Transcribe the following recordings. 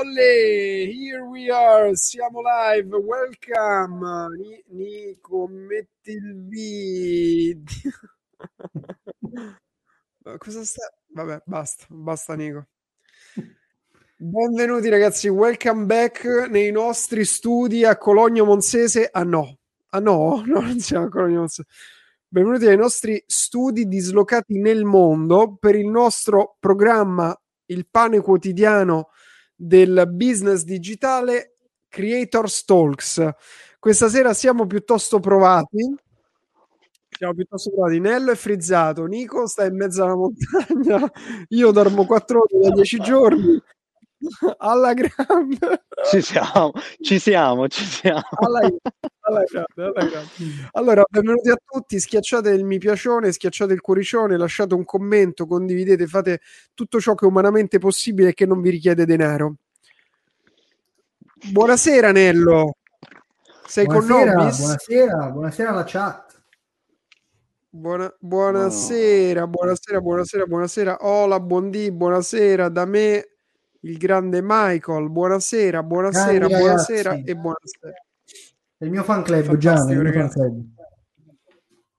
Olle, here we are, siamo live, welcome. Ni- Nico, metti il video. Cosa sta? Vabbè, basta, basta Nico. Benvenuti ragazzi, welcome back nei nostri studi a Cologno Monsese. Ah no, ah no, no, non siamo a Cologno Monsese. Benvenuti ai nostri studi dislocati nel mondo per il nostro programma Il pane quotidiano del business digitale Creators Talks. Questa sera siamo piuttosto provati. Siamo piuttosto provati. Nello è frizzato, Nico sta in mezzo alla montagna. Io dormo 4 ore da 10 giorni. Alla grande. Ci siamo, ci siamo, ci siamo. Alla, alla grande, alla grande. Allora, benvenuti a tutti. Schiacciate il mi piacione, schiacciate il cuoricione, lasciate un commento, condividete, fate tutto ciò che è umanamente possibile e che non vi richiede denaro. Buonasera, Nello. Sei buonasera, con noi? Buonasera, buonasera alla chat. Buona, buonasera, buonasera, buonasera, buonasera. Hola, buondì, buonasera da me, il grande Michael. Buonasera, buonasera, Grandi buonasera ragazzi. e buonasera. Il mio fan club, Gianni, il mio fan club.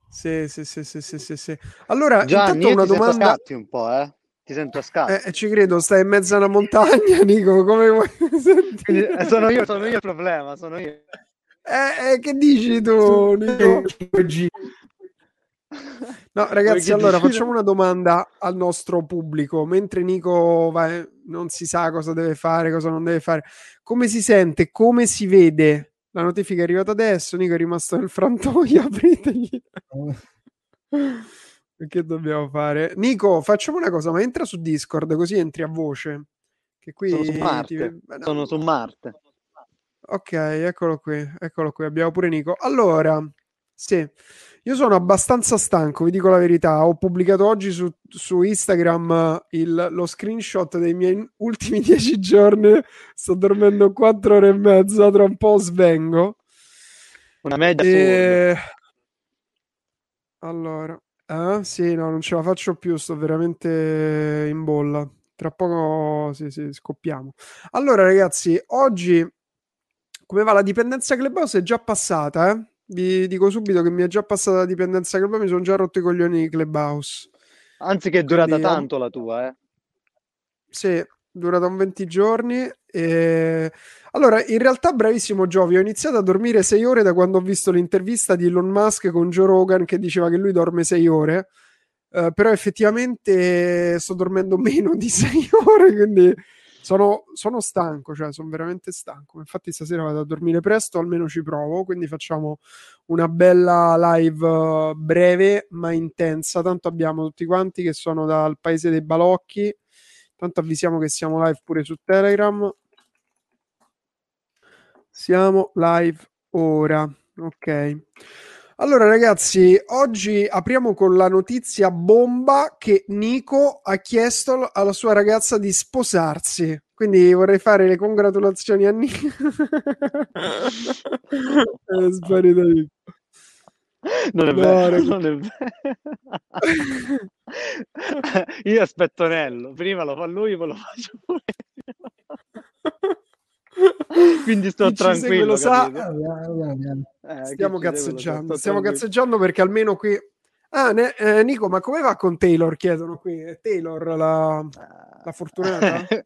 Sì, sì, sì, sì, sì, sì, sì. Allora, Gianni, intanto io una ti sento a domanda. scatti un po', eh? Ti sento a scatti. Eh, ci credo, stai in mezzo a una montagna, Nico, come vuoi Quindi, sentire? eh, sono io, sono io il problema, sono io. Eh, eh, che dici tu, Nico? 5G. No, ragazzi, allora facciamo una domanda al nostro pubblico. Mentre Nico va- non si sa cosa deve fare, cosa non deve fare, come si sente, come si vede? La notifica è arrivata adesso, Nico è rimasto nel frantoio, apritegli. Che dobbiamo fare? Nico, facciamo una cosa, ma entra su Discord così entri a voce. Che qui Sono su ti- Marte. beh, no. Sono su Marte. Ok, eccolo qui, eccolo qui, abbiamo pure Nico. Allora, sì, io sono abbastanza stanco, vi dico la verità. Ho pubblicato oggi su, su Instagram eh, il- lo screenshot dei miei ultimi dieci giorni. Sto dormendo quattro ore e mezza, tra un po' svengo. Una media. E... Allora, eh? Sì, no, non ce la faccio più, sto veramente in bolla. Tra poco sì, sì, scoppiamo. Allora, ragazzi, oggi come va la dipendenza Clubhouse è già passata, eh? Vi dico subito che mi è già passata la dipendenza Clubhouse, mi sono già rotto i coglioni di Clubhouse. Anzi che è durata Quindi, tanto la tua, eh? Sì, durata un 20 giorni. E... Allora, in realtà, bravissimo Giovi, ho iniziato a dormire 6 ore da quando ho visto l'intervista di Elon Musk con Joe Rogan che diceva che lui dorme 6 ore. Eh, però effettivamente sto dormendo meno di 6 ore, quindi sono, sono stanco, cioè sono veramente stanco. Infatti stasera vado a dormire presto, almeno ci provo, quindi facciamo una bella live eh, breve ma intensa. Tanto abbiamo tutti quanti che sono dal paese dei balocchi. Tanto avvisiamo che siamo live pure su Telegram. Siamo live ora. Ok. Allora, ragazzi, oggi apriamo con la notizia bomba che Nico ha chiesto alla sua ragazza di sposarsi. Quindi vorrei fare le congratulazioni a Nico. È sparito Nico. Non è No, vero, non è vero. Io aspetto Nello, prima lo fa lui, poi lo faccio pure. Quindi sto Chi ci segue tranquillo, lo sa. capito? Ah. Eh, Stiamo cazzeggiando, stiamo cazzeggiando perché almeno qui. Ah, ne- eh, Nico, ma come va con Taylor? Chiedono qui. È Taylor la, la fortunata?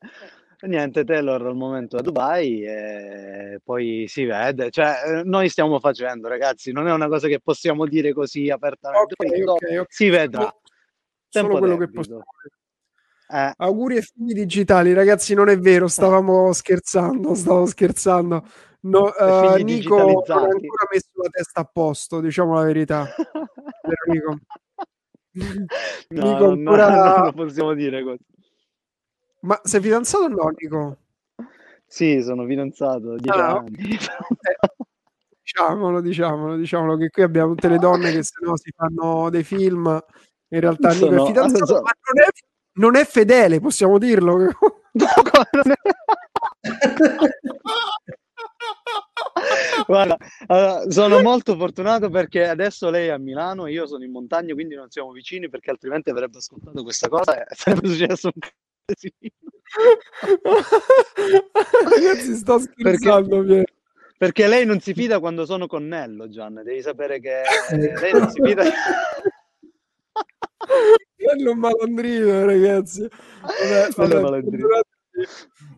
Niente, Taylor al momento è a Dubai e poi si vede. Cioè, eh, noi stiamo facendo, ragazzi, non è una cosa che possiamo dire così apertamente. Ok, Poi dopo ok, ok. Si vedrà. Solo- Tempo Solo quello che debito. possiamo dire. Eh, Auguri ai figli digitali, ragazzi. Non è vero, stavamo scherzando. Stavo scherzando. No, figli Nico non ha ancora messo la testa a posto, diciamo la verità. Nico? no, Nico, no, ancora- non lo possiamo dire così. Ma sei fidanzato o no, Nico? Sì, sono fidanzato da dieci Ah, anni. Diciamolo, diciamolo, diciamolo che qui abbiamo tutte le donne che se no si fanno dei film. In realtà Nico Sono- è fidanzato, sono- ma non è, non è fedele, possiamo dirlo. No, non è- Guarda, allora, sono molto fortunato perché adesso lei è a Milano e io sono in montagna, quindi non siamo vicini perché altrimenti avrebbe ascoltato questa cosa e sarebbe successo un casino. si sta scherzando, perché, perché, lei non si fida quando sono con Nello, Gian. Devi sapere che lei non si fida. Nello un malandrino, ragazzi. Vabbè, vabbè, malandrino.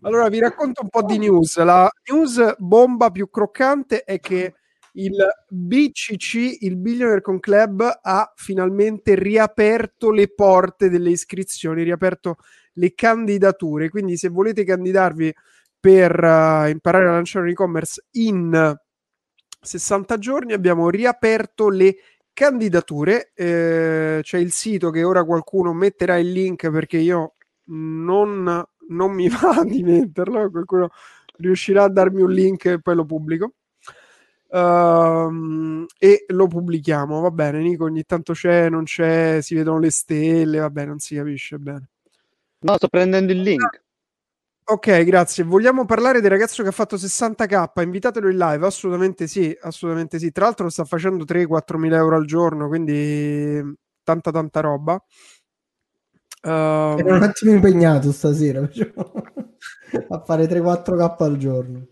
Allora vi racconto un po' di news. La news bomba più croccante è che il BCC, il Billionaire Con Club, ha finalmente riaperto le porte delle iscrizioni, riaperto le candidature. Quindi, se volete candidarvi per uh, imparare a lanciare un e-commerce in 60 giorni, abbiamo riaperto le candidature. Eh, c'è il sito che ora qualcuno metterà il link perché io non, non mi va di metterlo. Qualcuno riuscirà a darmi un link e poi lo pubblico. Uh, e lo pubblichiamo. Va bene, Nico. Ogni tanto c'è, non c'è, si vedono le stelle. Va bene, non si capisce bene. No, sto prendendo il link. Ok, grazie. Vogliamo parlare del ragazzo che ha fatto 60k? Invitatelo in live? Assolutamente sì, assolutamente sì. Tra l'altro sta facendo 3-4 mila euro al giorno, quindi tanta tanta roba. Um... Ero un attimo impegnato stasera a fare 3-4k al giorno.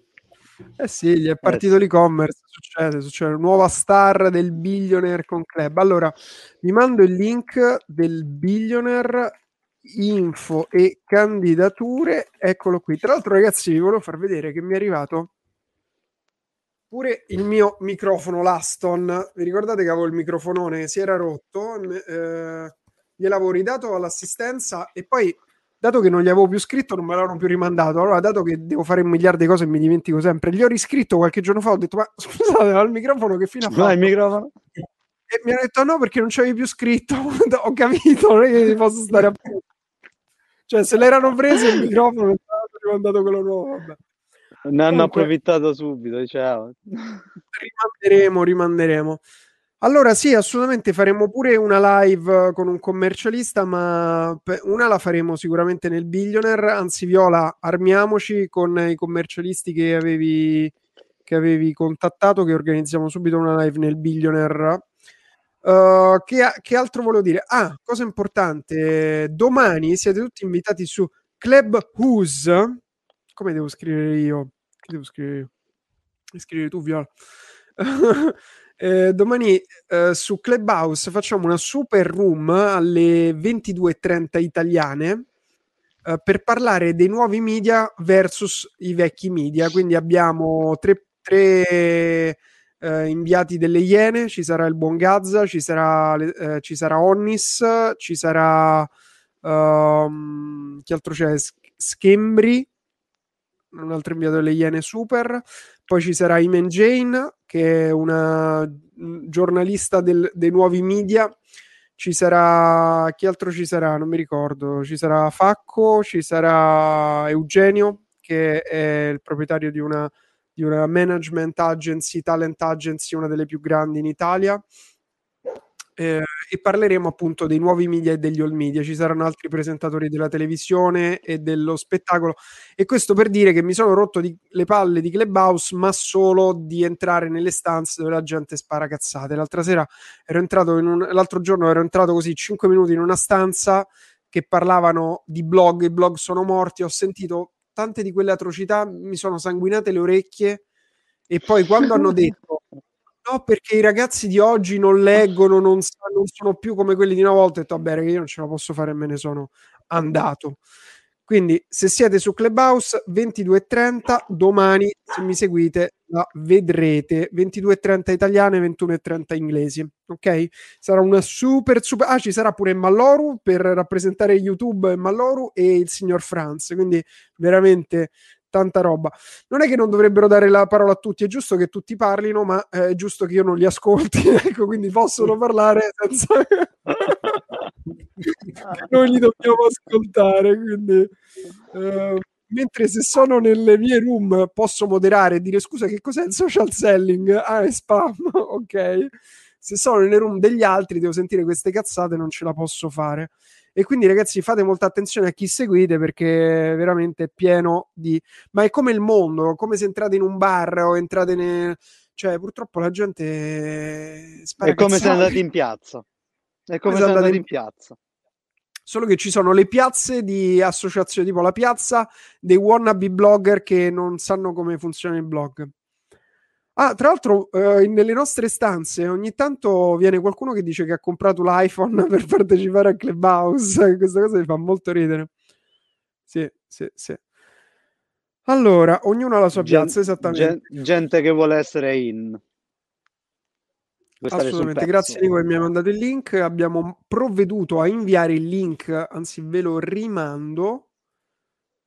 Eh sì, gli è partito eh l'e-commerce, succede, succede, nuova star del Billionaire con Club. Allora, vi mando il link del Billionaire info e candidature, eccolo qui. Tra l'altro, ragazzi, vi volevo far vedere che mi è arrivato pure il mio microfono Laston. Vi ricordate che avevo il microfonone, si era rotto, eh, gliel'avevo ridato all'assistenza e poi dato che non gli avevo più scritto, non me l'hanno più rimandato. Allora, dato che devo fare un miliardo di cose e mi dimentico sempre, gli ho riscritto qualche giorno fa. Ho detto, ma scusate, ma il microfono che fine ha fatto? il microfono. E mi hanno detto, no, perché non c'avevi più scritto. ho capito, non è che posso stare a Cioè, se l'erano preso il microfono, mi hanno rimandato quello nuovo. Vabbè. Ne hanno Comunque, approfittato subito, ciao. Rimanderemo, rimanderemo. Allora sì, assolutamente faremo pure una live con un commercialista, ma una la faremo sicuramente nel Billionaire, anzi Viola, armiamoci con i commercialisti che avevi, che avevi contattato, che organizziamo subito una live nel Billionaire. Uh, che, che, altro volevo dire? Ah, cosa importante, domani siete tutti invitati su Club Who's. Come devo scrivere io? Che devo scrivere io? Scrivere tu, Viola. Eh, domani eh, su Clubhouse facciamo una super room alle 22.30 italiane eh, per parlare dei nuovi media versus i vecchi media. Quindi abbiamo tre, tre eh, inviati delle Iene, ci sarà il buon Gazza, ci sarà, eh, ci sarà Onnis, ci sarà... Um, chi altro c'è? Schembri, un altro inviato delle Iene Super. Poi ci sarà Imen Jane, che è una giornalista del, dei nuovi media. Ci sarà chi altro ci sarà? Non mi ricordo. Ci sarà Facco, ci sarà Eugenio, che è il proprietario di una, di una management agency, talent agency, una delle più grandi in Italia eh, e parleremo appunto dei nuovi media e degli old media. Ci saranno altri presentatori della televisione e dello spettacolo. E questo per dire che mi sono rotto di, le palle di Clubhouse, ma solo di entrare nelle stanze dove la gente spara cazzate. L'altra sera ero entrato un, l'altro giorno ero entrato così 5 minuti in una stanza che parlavano di blog, i blog sono morti, ho sentito tante di quelle atrocità, mi sono sanguinate le orecchie e poi quando hanno detto No, perché i ragazzi di oggi non leggono, non, non sono più come quelli di una volta. Ho detto, vabbè, io non ce la posso fare e me ne sono andato. Quindi, se siete su Clubhouse 22.30, domani, se mi seguite, la vedrete. 22.30 italiane, 21.30 inglesi. Ok? Sarà una super, super. Ah, ci sarà pure Malloru per rappresentare YouTube Malloru e il signor Franz. Quindi, veramente tanta roba. Non è che non dovrebbero dare la parola a tutti, è giusto che tutti parlino, ma eh, è giusto che io non li ascolti, ecco, quindi possono parlare senza noi li dobbiamo ascoltare, quindi eh, mentre se sono nelle mie room posso moderare e dire scusa che cos'è il social selling? Ah, è spam, ok. Se sono nelle room degli altri devo sentire queste cazzate, non ce la posso fare. E quindi, ragazzi, fate molta attenzione a chi seguite perché è veramente pieno di. Ma è come il mondo, come se entrate in un bar o entrate nel. Cioè, purtroppo la gente spara È come se andate in piazza. È come, come se andate in piazza. Solo che ci sono le piazze di associazioni, tipo la piazza dei wannabe blogger che non sanno come funziona il blog. Ah, tra l'altro, eh, nelle nostre stanze ogni tanto viene qualcuno che dice che ha comprato l'iPhone per partecipare a Clubhouse. Questa cosa mi fa molto ridere. Sì, sì, sì. Allora, ognuno ha la sua Gen- piazza, esattamente. gen- gente che vuole essere in. Sul Assolutamente, grazie Nico che mi ha mandato il link. Abbiamo provveduto a inviare il link, anzi ve lo rimando.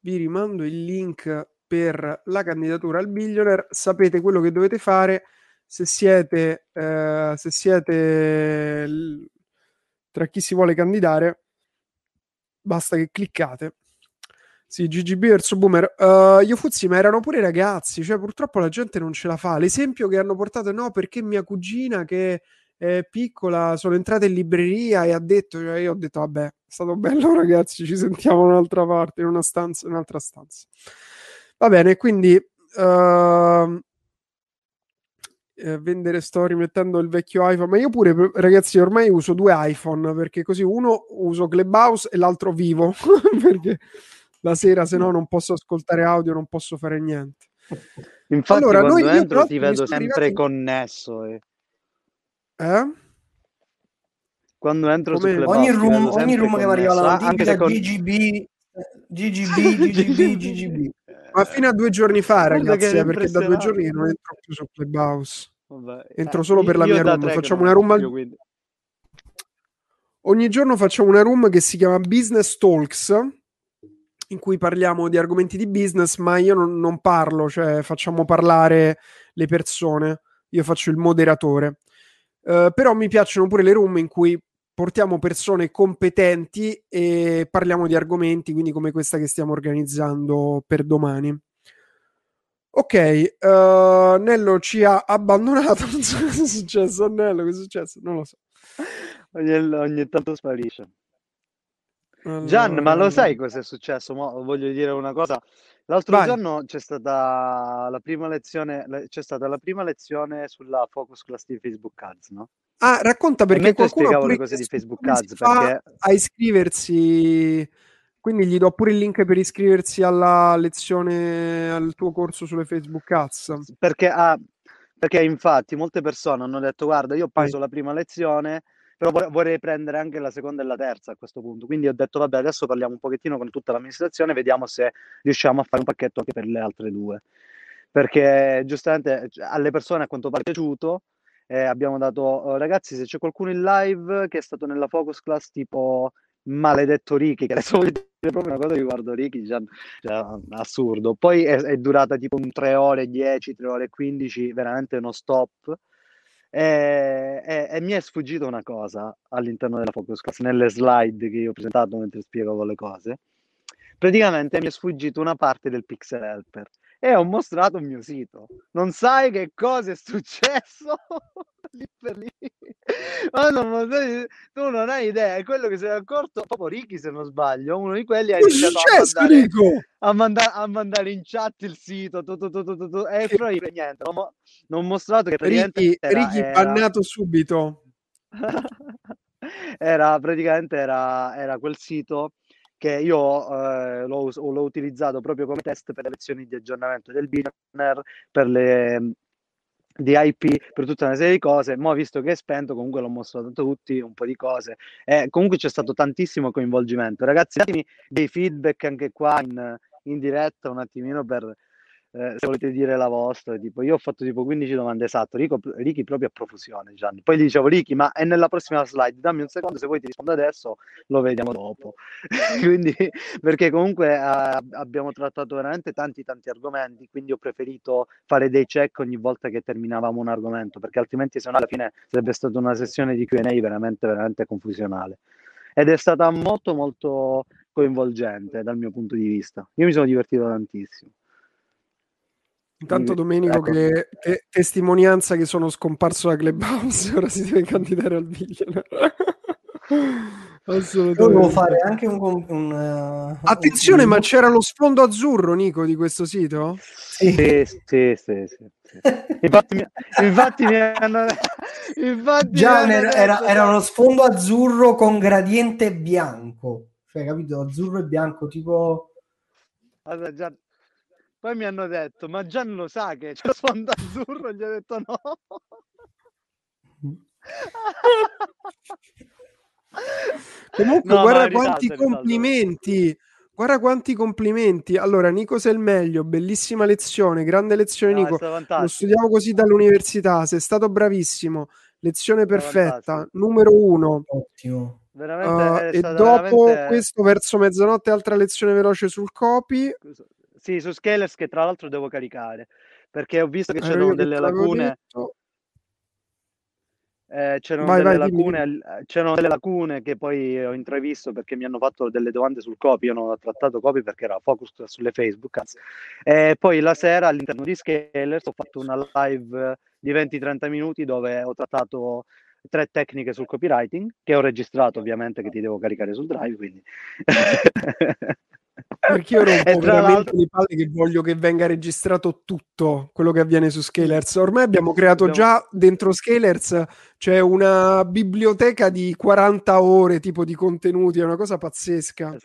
Vi rimando il link per la candidatura al billionaire. Sapete quello che dovete fare se siete, eh, se siete l- tra chi si vuole candidare. Basta che cliccate. Sì, GGB verso Boomer. Uh, io Fuzzi, ma erano pure ragazzi, cioè purtroppo la gente non ce la fa. L'esempio che hanno portato no, perché mia cugina che è piccola sono entrata in libreria e ha detto, cioè io ho detto, vabbè, è stato bello ragazzi, ci sentiamo un'altra parte, in una stanza, in un'altra stanza. Va bene, quindi uh, eh, vendere storie mettendo il vecchio iPhone, ma io pure ragazzi ormai uso due iPhone perché così uno uso Clubhouse e l'altro vivo perché la sera se no non posso ascoltare audio, non posso fare niente. Infatti, Allora, quando noi- entro ti vedo sempre arrivati- connesso. e- Eh? Quando entro Come- su Clubhouse Ogni room, ogni room che mi arriva la anche notifica se con... GGB, GGB, GGB, GGB. Ma fino a due giorni fa, ragazzi, eh, perché da due giorni non entro più su Clubhouse. Vabbè, Entro eh, solo per la mia room. Facciamo una room al- quindi- Ogni giorno facciamo una room che si chiama Business Talks, in cui parliamo di argomenti di business, ma io non, non parlo, cioè facciamo parlare le persone, io faccio il moderatore. Eh, però mi piacciono pure le room in cui portiamo persone competenti e parliamo di argomenti, quindi come questa che stiamo organizzando per domani. Ok, eh, Nello ci ha abbandonato, non so cosa è successo a Nello, cosa è successo? Non lo so. Ogni, ogni tanto sparisce. Gian, ma Allora, lo sai cosa è successo? Mo voglio dire una cosa. L'altro Vai. giorno c'è stata la prima lezione, le- c'è stata la prima lezione sulla Focus Class di Facebook Ads, no? Ah, racconta perché qualcuno ha spiegavo pure le cose di Facebook Ads, perché- a iscriversi. Quindi gli do pure il link per iscriversi alla lezione, al tuo corso sulle Facebook Ads. Perché, ah, perché infatti molte persone hanno detto guarda io ho preso la prima lezione però vor- vorrei prendere anche la seconda e la terza a questo punto quindi ho detto vabbè adesso parliamo un pochettino con tutta l'amministrazione vediamo se riusciamo a fare un pacchetto anche per le altre due perché giustamente cioè, alle persone a quanto pare è piaciuto eh, abbiamo dato "Oh, ragazzi se c'è qualcuno in live che è stato nella focus class tipo maledetto Ricky che adesso voglio dire proprio una cosa riguardo Ricky già cioè, assurdo. Poi è, è durata tipo un 3 ore e 10, 3 ore e 15, veramente uno stop. E, e- e mi è sfuggita una cosa all'interno della focus class, nelle slide che io ho presentato mentre spiegavo le cose. Praticamente mi è sfuggita una parte del pixel helper e ho mostrato il mio sito. Non sai che cosa è successo lì per lì. Ma non tu non hai idea, è quello che si è accorto proprio Ricky se non sbaglio, uno di quelli ha iniziato a successo, mandare, Nico? a, manda- a mandare in chat il sito tu, tu, tu, e fra io niente, non, mo- non ho mostrato che Ricky, era, Ricky era- bannato subito. era praticamente era, era quel sito che io eh, l'ho, l'ho utilizzato proprio come test per le lezioni di aggiornamento del billionaire, per le di IP, per tutta una serie di cose. Ma visto che è spento, comunque l'ho mostrato a tutti un po' di cose. E comunque c'è stato tantissimo coinvolgimento. Ragazzi, datemi dei feedback anche qua in, in diretta un attimino per eh, se volete dire la vostra, tipo io ho fatto tipo 15 domande esatte, Rico, Ricky proprio a profusione, Gianni. Poi gli dicevo Ricky, ma è nella prossima slide, dammi un secondo, se vuoi ti rispondo adesso, lo vediamo dopo. quindi, perché comunque eh, abbiamo trattato veramente tanti tanti argomenti, quindi ho preferito fare dei check ogni volta che terminavamo un argomento, perché altrimenti se no alla fine sarebbe stata una sessione di Q&A veramente veramente confusionale. Ed è stata molto molto coinvolgente dal mio punto di vista. Io mi sono divertito tantissimo. Intanto Domenico ecco. che te- testimonianza che sono scomparso da Clubhouse, ora si deve candidare al billionaire. Volevo fare anche un, un uh, attenzione, un... ma c'era lo sfondo azzurro, Nico, di questo sito? Sì, sì, sì, sì, sì. Infatti, mi, infatti mi hanno infatti Già mi hanno era, era, uno sfondo azzurro con gradiente bianco, cioè capito? Azzurro e bianco, tipo allora, già... Poi mi hanno detto, ma Gian lo sa che c'è lo sfondo azzurro, gli ho detto no. Comunque, no, guarda quanti risalto, complimenti. Risalto. Guarda quanti complimenti. Allora, Nico sei il meglio, bellissima lezione, grande lezione no, Nico. Lo studiamo così dall'università, sei stato bravissimo. Lezione perfetta, numero uno. Ottimo. Uh, e dopo veramente... questo, verso mezzanotte, altra lezione veloce sul copy. Sì, su Scalers che tra l'altro devo caricare perché ho visto che c'erano delle lacune. Eh, c'erano, vai, delle vai, lacune, dimmi. c'erano delle lacune che poi ho intravisto perché mi hanno fatto delle domande sul copy, io non ho trattato copy perché era focus sulle Facebook. E poi la sera all'interno di Scalers ho fatto una live di 20-30 minuti dove ho trattato tre tecniche sul copywriting che ho registrato ovviamente che ti devo caricare sul drive quindi perché io rompo veramente le palle che voglio che venga registrato tutto quello che avviene su Scalers. Ormai abbiamo creato già dentro Scalers c'è una biblioteca di 40 ore tipo di contenuti, è una cosa pazzesca.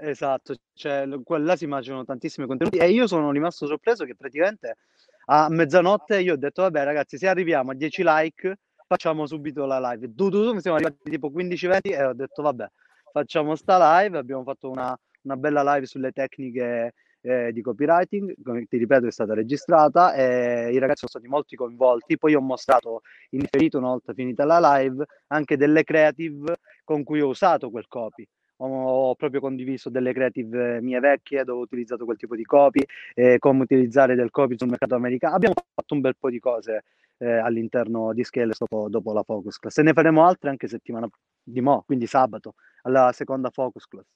Esatto, cioè, là si immaginano tantissimi contenuti e io sono rimasto sorpreso che praticamente a mezzanotte io ho detto vabbè ragazzi se arriviamo a 10 like facciamo subito la live. Tu, tu, tu, siamo arrivati tipo 15-20 e ho detto vabbè facciamo sta live, abbiamo fatto una una bella live sulle tecniche eh, di copywriting, come ti ripeto è stata registrata e i ragazzi sono stati molto coinvolti, poi ho mostrato in differito una volta finita la live anche delle creative con cui ho usato quel copy. Ho, proprio condiviso delle creative mie vecchie dove ho utilizzato quel tipo di copy, eh, come utilizzare del copy sul mercato americano. Abbiamo fatto un bel po' di cose eh, all'interno di Scale dopo, dopo la Focus Class e ne faremo altre anche settimana di mo, quindi sabato, alla seconda Focus Class.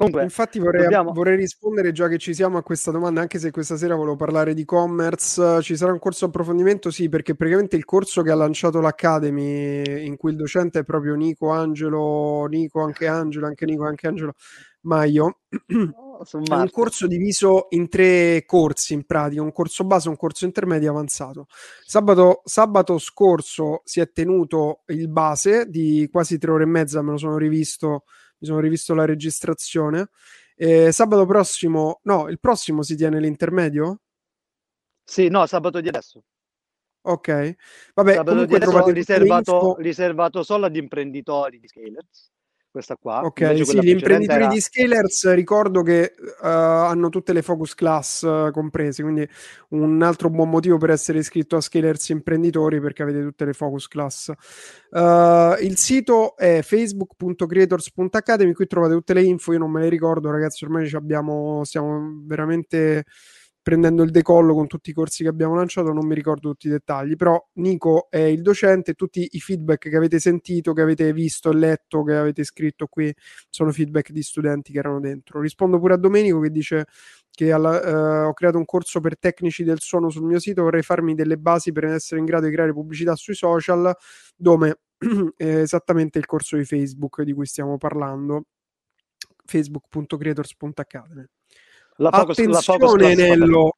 Comunque, Infatti vorrei, dobbiamo... vorrei, rispondere già che ci siamo a questa domanda, anche se questa sera volevo parlare di e-commerce. Ci sarà un corso approfondimento? Sì, perché praticamente il corso che ha lanciato l'Academy, in cui il docente è proprio Nico Angelo, Nico anche Angelo, anche Nico anche Angelo Maio. Oh, è un corso diviso in tre corsi in pratica, un corso base, un corso intermedio e avanzato. Sabato, sabato scorso si è tenuto il base di quasi tre ore e mezza, me lo sono rivisto mi sono rivisto la registrazione. E sabato prossimo, no, il prossimo si tiene l'intermedio? Sì, no, sabato di adesso. Ok, vabbè, sabato di adesso riservato, riservato solo ad imprenditori di scalers questa qua. Ok, sì, gli imprenditori era... di Scalers ricordo che uh, hanno tutte le focus class uh, comprese, quindi un altro buon motivo per essere iscritto a Scalers imprenditori perché avete tutte le focus class. Uh, il sito è facebook.creators.academy, qui trovate tutte le info, io non me le ricordo ragazzi, ormai abbiamo, stiamo veramente prendendo il decollo con tutti i corsi che abbiamo lanciato, non mi ricordo tutti i dettagli, però Nico è il docente, tutti i feedback che avete sentito, che avete visto e letto, che avete scritto qui, sono feedback di studenti che erano dentro. Rispondo pure a Domenico che dice che alla, eh, ho creato un corso per tecnici del suono sul mio sito, vorrei farmi delle basi per essere in grado di creare pubblicità sui social, dove è esattamente il corso di Facebook di cui stiamo parlando, facebook.creators.academy. La focus, attenzione la Nello.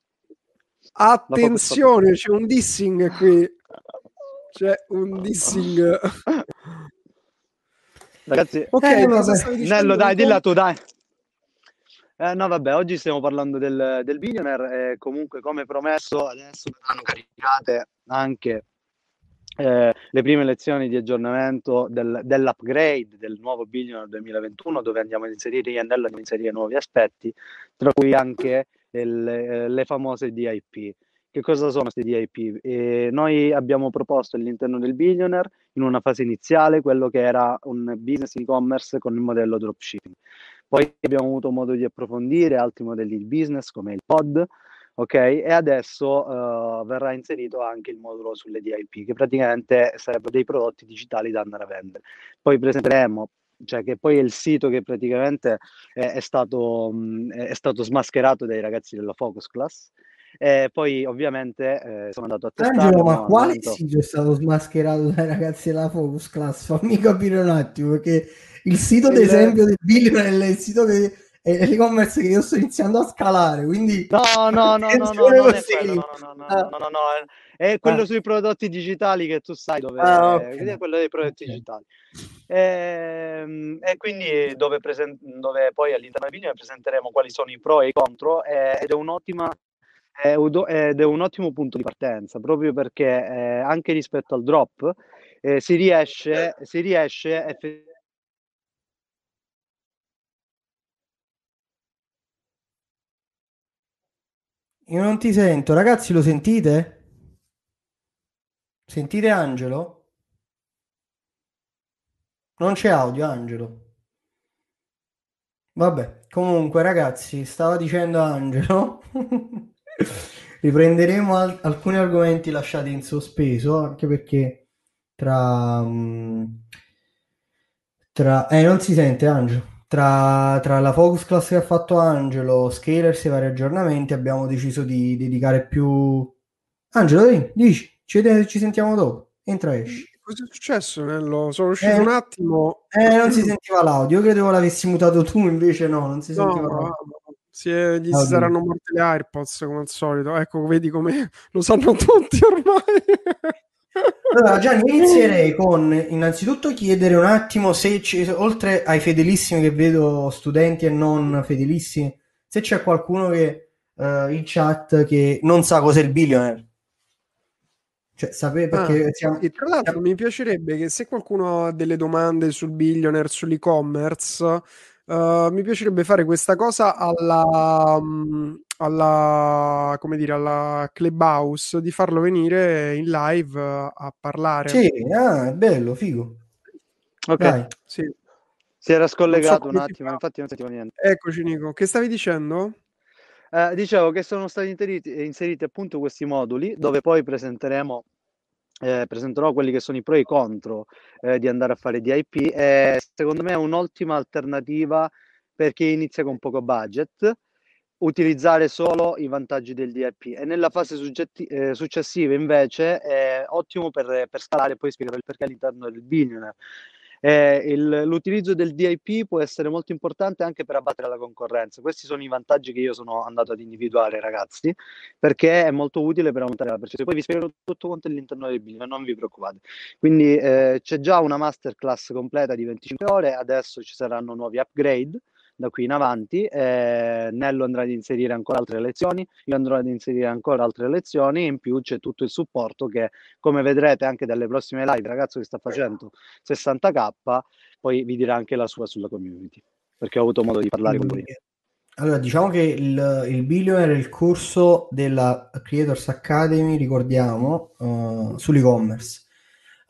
attenzione c'è un dissing qui. C'è un dissing. Ragazzi ok eh, Nello dai dilla tu dai. Eh, no vabbè oggi stiamo parlando del, del billionaire e comunque come promesso adesso verranno caricate anche eh, le prime lezioni di aggiornamento del, dell'upgrade del nuovo Billionaire 2021 dove andiamo ad inserire INL, andiamo ad inserire nuovi aspetti, tra cui anche il, eh, le famose DIP. Che cosa sono queste DIP? Eh, noi abbiamo proposto all'interno del Billionaire in una fase iniziale quello che era un business e-commerce con il modello dropshipping. Poi abbiamo avuto modo di approfondire altri modelli di business come il pod, ok? E adesso uh, verrà inserito anche il modulo sulle DIP, che praticamente sarebbero dei prodotti digitali da andare a vendere. Poi presenteremo cioè che poi è il sito che praticamente è, è, stato, mh, è stato, smascherato dai ragazzi della Focus Class E poi ovviamente eh, sono andato a testare. Angelo, ma quale momento... sito è stato smascherato dai ragazzi della Focus Class? Fammi capire un attimo, perché il sito ad esempio del Billion è il sito che è l'e-commerce che io sto iniziando a scalare, quindi... No, no, no, no, no, no, no, no, no, è quello ah. sui prodotti digitali che tu sai dove ah, è quello dei prodotti digitali. E, ehm, e quindi dove, poi all'interno del video presenteremo quali sono i pro e i contro eh, ed è un'ottima ed è un ottimo punto di partenza proprio perché eh, anche rispetto al drop eh, si riesce, si riesce effettivamente Io non ti sento, ragazzi, lo sentite? Sentite Angelo? Non c'è audio, Angelo. Vabbè, comunque, ragazzi, stava dicendo Angelo. Riprenderemo al- alcuni argomenti lasciati in sospeso, anche perché tra... Um, tra... Eh, non si sente, Angelo tra, tra, la focus class che ha fatto Angelo, Scalers e vari aggiornamenti abbiamo deciso di dedicare più... Angelo, dai, dici, ci, ci sentiamo dopo, entra e esci. Cosa è successo, Nello? Sono uscito eh, un attimo. Eh, non si sentiva l'audio. Io credevo l'avessi mutato tu, invece no, non si sentiva no, l'audio. Si è, gli si saranno morti le AirPods come al solito. Ecco, vedi come lo sanno tutti ormai. Allora, Gianni, inizierei con innanzitutto chiedere un attimo se ci, oltre ai fedelissimi che vedo, studenti e non fedelissimi, se c'è qualcuno che uh, in chat che non sa cos'è il billionaire. Cioè, sapete perché ah, siamo... E tra l'altro mi piacerebbe che se qualcuno ha delle domande sul billionaire, sull'e-commerce, Uh, mi piacerebbe fare questa cosa alla, um, alla, come dire, alla Clubhouse, di farlo venire in live uh, a parlare. Sì, ah, è bello, figo. Ok, Dai. sì. Si era scollegato so un attimo, fa. infatti non sentivo niente. Eccoci Nico, che stavi dicendo? Eh, dicevo che sono stati inseriti, inseriti appunto questi moduli dove poi presenteremo eh, presenterò quelli che sono i pro e i contro eh, di andare a fare DIP e secondo me è un'ottima alternativa per chi inizia con poco budget utilizzare solo i vantaggi del DIP e nella fase suggetti- eh, successiva invece è ottimo per, per scalare poi spiegare il perché all'interno del billionaire eh, il, l'utilizzo del DIP può essere molto importante anche per abbattere la concorrenza. Questi sono i vantaggi che io sono andato ad individuare, ragazzi, perché è molto utile per aumentare la percezione. Poi vi spiegherò tutto quanto all'interno del video, non vi preoccupate. Quindi eh, c'è già una masterclass completa di 25 ore, adesso ci saranno nuovi upgrade da qui in avanti. Eh, Nello andrà ad inserire ancora altre lezioni, io andrò ad inserire ancora altre lezioni. In più c'è tutto il supporto che, come vedrete anche dalle prossime live, il ragazzo che sta facendo 60k, poi vi dirà anche la sua sulla community, perché ho avuto modo di parlare con lui. Allora, diciamo che il, il Billionaire è il corso della Creators Academy, ricordiamo, uh, sull'e-commerce.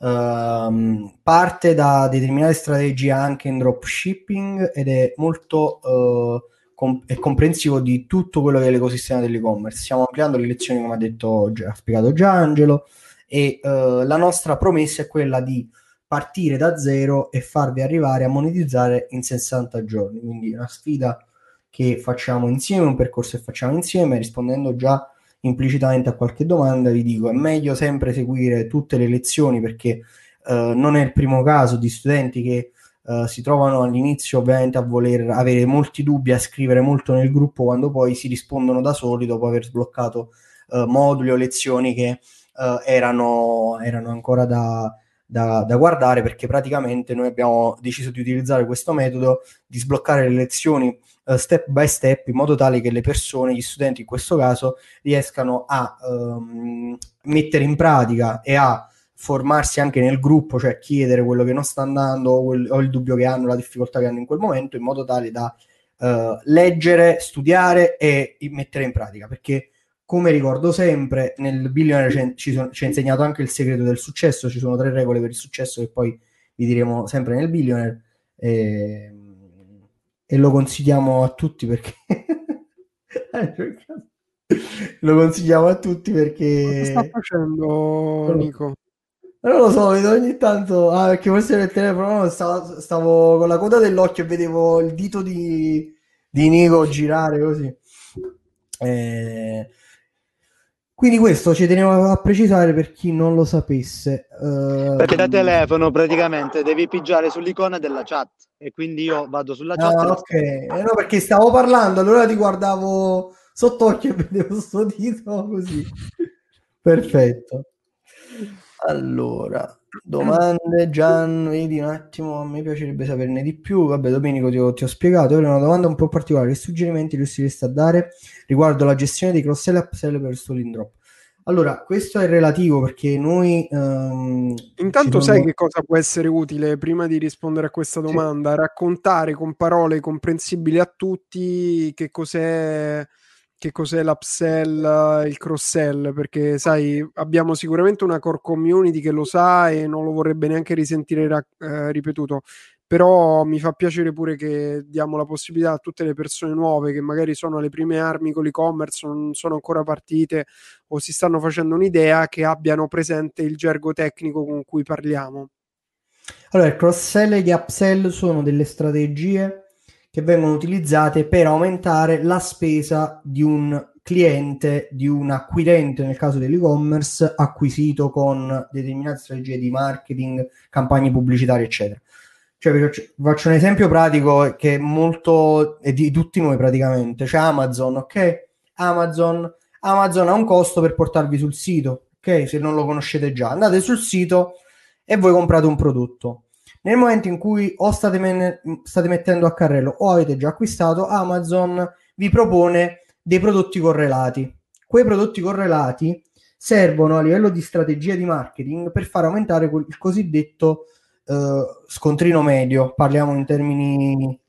Uh, parte da determinate strategie anche in dropshipping ed è molto uh, com- è comprensivo di tutto quello che è l'ecosistema dell'e-commerce. Stiamo ampliando le lezioni, come ha detto già, ha spiegato già Angelo, e uh, la nostra promessa è quella di partire da zero e farvi arrivare a monetizzare in 60 giorni. Quindi una sfida che facciamo insieme, un percorso che facciamo insieme, rispondendo già implicitamente a qualche domanda, vi dico è meglio sempre seguire tutte le lezioni perché eh, non è il primo caso di studenti che eh, si trovano all'inizio ovviamente a voler avere molti dubbi, a scrivere molto nel gruppo quando poi si rispondono da soli dopo aver sbloccato eh, moduli o lezioni che eh, erano, erano ancora da, da, da, guardare perché praticamente noi abbiamo deciso di utilizzare questo metodo di sbloccare le lezioni uh, step by step in modo tale che le persone, gli studenti in questo caso, riescano a um, mettere in pratica e a formarsi anche nel gruppo, cioè chiedere quello che non sta andando o, quel, o il dubbio che hanno, la difficoltà che hanno in quel momento, in modo tale da uh, leggere, studiare e mettere in pratica. Perché, come ricordo sempre, nel Billionaire ci, son, ci ha insegnato anche il segreto del successo, ci sono tre regole per il successo che poi vi diremo sempre nel Billionaire. E, e lo consigliamo a tutti perché lo consigliamo a tutti perché cosa sta facendo Nico? Non lo so, vedo ogni tanto ah, perché forse nel telefono stavo, stavo, con la coda dell'occhio e vedevo il dito di, di Nico girare così. Eh, Quindi questo ci tenevo a precisare per chi non lo sapesse. Uh, Perché da telefono praticamente devi pigiare sull'icona della chat e quindi io vado sulla chat. Ah, ok, eh, no, perché stavo parlando, allora ti guardavo sott'occhio e vedevo sto titolo così. Perfetto. Allora, domande, Gian, vedi un attimo, a me piacerebbe saperne di più. Vabbè, Domenico ti ho, ti ho spiegato. Ora una domanda un po' particolare. Che suggerimenti riusciresti a dare riguardo la gestione dei cross-sell e upsell per il Stolen Drop? Allora, questo è relativo perché noi... Um, Intanto sai che cosa può essere utile prima di rispondere a questa domanda? Sì. Raccontare con parole comprensibili a tutti che cos'è che cos'è l'upsell, il cross-sell, perché sai, abbiamo sicuramente una core community che lo sa e non lo vorrebbe neanche risentire ra- eh, ripetuto, però mi fa piacere pure che diamo la possibilità a tutte le persone nuove che magari sono alle prime armi con l'e-commerce, non sono ancora partite o si stanno facendo un'idea, che abbiano presente il gergo tecnico con cui parliamo. Allora, il cross-sell e gli upsell sono delle strategie che vengono utilizzate per aumentare la spesa di un cliente, di un acquirente nel caso dell'e-commerce acquisito con determinate strategie di marketing, campagne pubblicitarie, eccetera. Cioè, faccio un esempio pratico che è molto è di tutti noi praticamente. C'è Amazon, ok? Amazon, Amazon ha un costo per portarvi sul sito, ok? Se non lo conoscete già, andate sul sito e voi comprate un prodotto. Nel momento in cui o state, men- state mettendo a carrello o avete già acquistato, Amazon vi propone dei prodotti correlati. Quei prodotti correlati servono a livello di strategia di marketing per far aumentare il cosiddetto uh, scontrino medio. Parliamo in termini.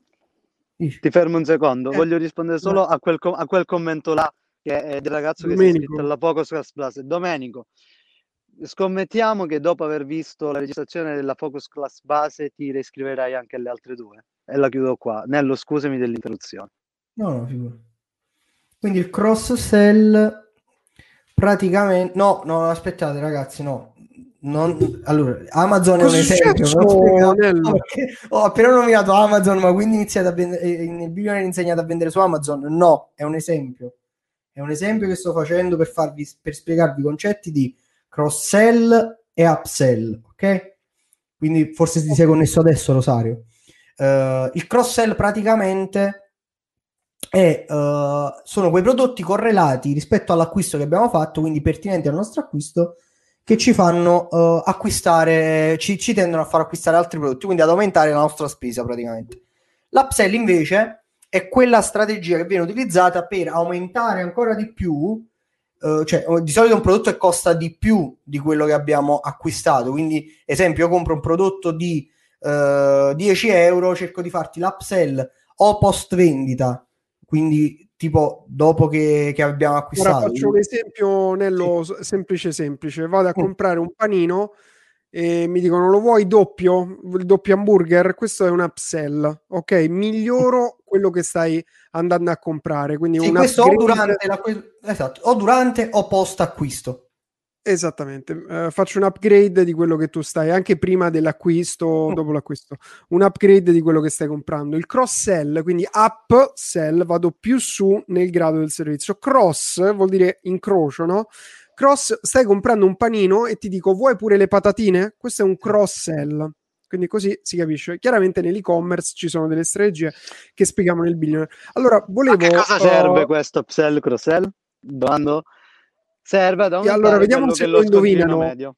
Ti fermo un secondo, eh, voglio rispondere solo no. a, quel com- a, quel commento là che è del ragazzo Domenico. che si è iscritto alla Focus Class Domenico scommettiamo che dopo aver visto la registrazione della Focus Class base ti reiscriverai anche alle altre due. E la chiudo qua. Nello, scusami dell'interruzione. No, no, figura. Quindi il cross sell praticamente... No, no, aspettate ragazzi, no. Non... Allora, Amazon Cosa è un esempio. Ho appena nominato Amazon, ma quindi iniziate a vendere, eh, nel video è insegnato a vendere su Amazon? No, è un esempio. È un esempio che sto facendo per, farvi, per spiegarvi i concetti di cross sell e upsell, ok? Quindi forse ti sei connesso adesso, Rosario. Uh, il cross sell praticamente è, uh, sono quei prodotti correlati rispetto all'acquisto che abbiamo fatto, quindi pertinenti al nostro acquisto, che ci fanno uh, acquistare, ci, ci tendono a far acquistare altri prodotti, quindi ad aumentare la nostra spesa praticamente. L'upsell invece è quella strategia che viene utilizzata per aumentare ancora di più Uh, cioè, di solito un prodotto che costa di più di quello che abbiamo acquistato. Quindi, esempio, io compro un prodotto di uh, eh, 10 euro, cerco di farti l'upsell o post vendita, quindi tipo dopo che, che abbiamo acquistato. Ora faccio un esempio, Nello, sì. semplice semplice. Vado a mm. comprare un panino e mi dicono lo vuoi doppio, il doppio hamburger, questo è un upsell, ok? Miglioro quello che stai andando a comprare. Quindi sì, questo o durante, la, esatto, o durante o post acquisto. Esattamente, uh, faccio un upgrade di quello che tu stai, anche prima dell'acquisto, mm. dopo l'acquisto, un upgrade di quello che stai comprando. Il cross sell, quindi up sell, vado più su nel grado del servizio. Cross vuol dire incrocio, no? Cross, stai comprando un panino e ti dico vuoi pure le patatine? Questo è un cross sell. Quindi così si capisce. Chiaramente nell'e-commerce ci sono delle strategie che spieghiamo nel billionaire. Allora, volevo... A che cosa serve uh, questo upsell, cross-sell? Domando? Serve ad aumentare allora, vediamo se lo indovinano. Medio.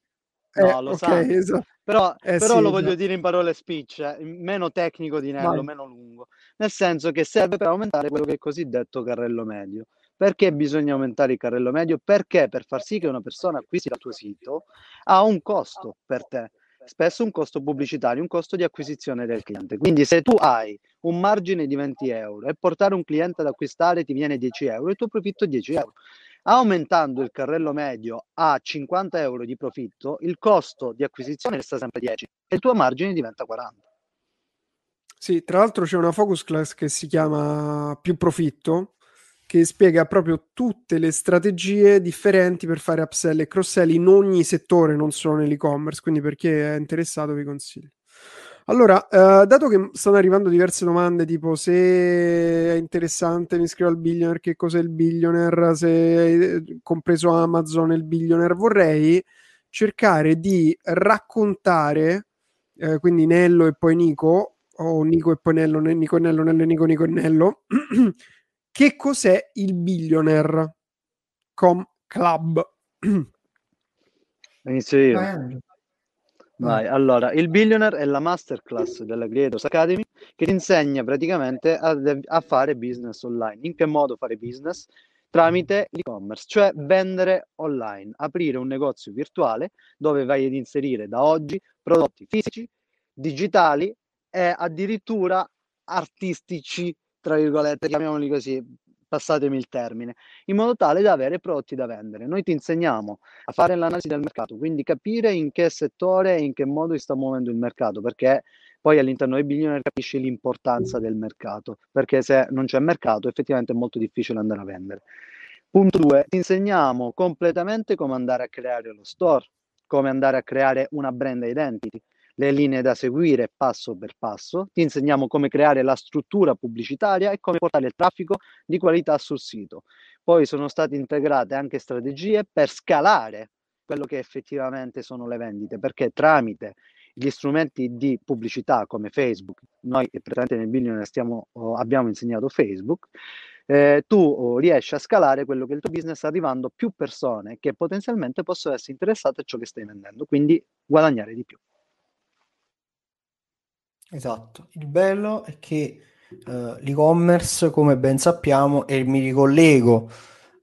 No, eh, lo okay, esatto. Però, eh, però sì, lo voglio esatto. dire in parole speech, eh, meno tecnico di Nello, Vai. meno lungo. Nel senso che serve per aumentare quello che è cosiddetto carrello medio. Perché bisogna aumentare il carrello medio? Perché per far sì che una persona acquisti dal tuo sito ha un costo per te spesso un costo pubblicitario, un costo di acquisizione del cliente. Quindi se tu hai un margine di 20 euro e portare un cliente ad acquistare ti viene 10 euro, il tuo profitto è 10 euro. Aumentando il carrello medio a 50 euro di profitto, il costo di acquisizione resta sempre 10 e il tuo margine diventa 40. Sì, tra l'altro c'è una focus class che si chiama più profitto, che spiega proprio tutte le strategie differenti per fare upsell e cross-sell in ogni settore, non solo nell'e-commerce. Quindi, per chi è interessato, vi consiglio. Allora, eh, dato che stanno arrivando diverse domande, tipo se è interessante mi iscrivo al billionaire, che cos'è il billionaire, se è compreso Amazon il billionaire, vorrei cercare di raccontare, eh, quindi Nello e poi Nico, o Nico e poi Nello, Nico e Nello, Nello e Nico, Nico e Nello, che cos'è il billionaire com club. Inizio io. Vai, allora, il Billionaire è la masterclass della Creators Academy che ti insegna praticamente a, a, fare business online. In che modo fare business? Tramite l'e-commerce, cioè vendere online, aprire un negozio virtuale dove vai ad inserire da oggi prodotti fisici, digitali e addirittura artistici, tra virgolette, chiamiamoli così, passatemi il termine, in modo tale da avere prodotti da vendere. Noi ti insegniamo a fare l'analisi del mercato, quindi capire in che settore e in che modo si sta muovendo il mercato, perché poi all'interno dei billionaire capisci l'importanza del mercato, perché se non c'è mercato effettivamente è molto difficile andare a vendere. Punto 2, ti insegniamo completamente come andare a creare lo store, come andare a creare una brand identity, le linee da seguire passo per passo, ti insegniamo come creare la struttura pubblicitaria e come portare il traffico di qualità sul sito. Poi sono state integrate anche strategie per scalare quello che effettivamente sono le vendite, perché tramite gli strumenti di pubblicità come Facebook, noi praticamente nel Billionaire stiamo, abbiamo insegnato Facebook, eh, tu riesci a scalare quello che è il tuo business arrivando a più persone che potenzialmente possono essere interessate a ciò che stai vendendo, quindi guadagnare di più. Esatto, il bello è che uh, l'e-commerce, come ben sappiamo, e mi ricollego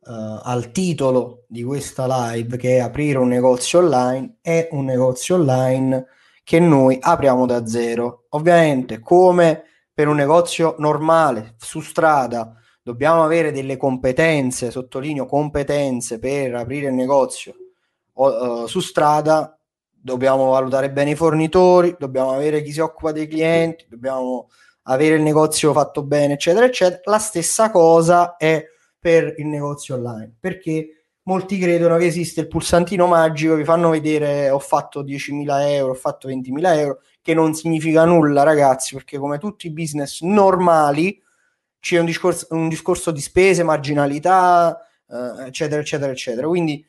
uh, al titolo di questa live, che è aprire un negozio online, è un negozio online che noi apriamo da zero. Ovviamente, come per un negozio normale su strada, dobbiamo avere delle competenze, sottolineo competenze per aprire il negozio uh, su strada, dobbiamo valutare bene i fornitori, dobbiamo avere chi si occupa dei clienti, dobbiamo avere il negozio fatto bene, eccetera, eccetera. La stessa cosa è per il negozio online, perché molti credono che esiste il pulsantino magico, vi fanno vedere ho fatto 10.000 euro, ho fatto 20.000 euro, che non significa nulla, ragazzi, perché come tutti i business normali c'è un discorso, un discorso di spese, marginalità, eh, eccetera, eccetera, eccetera. Quindi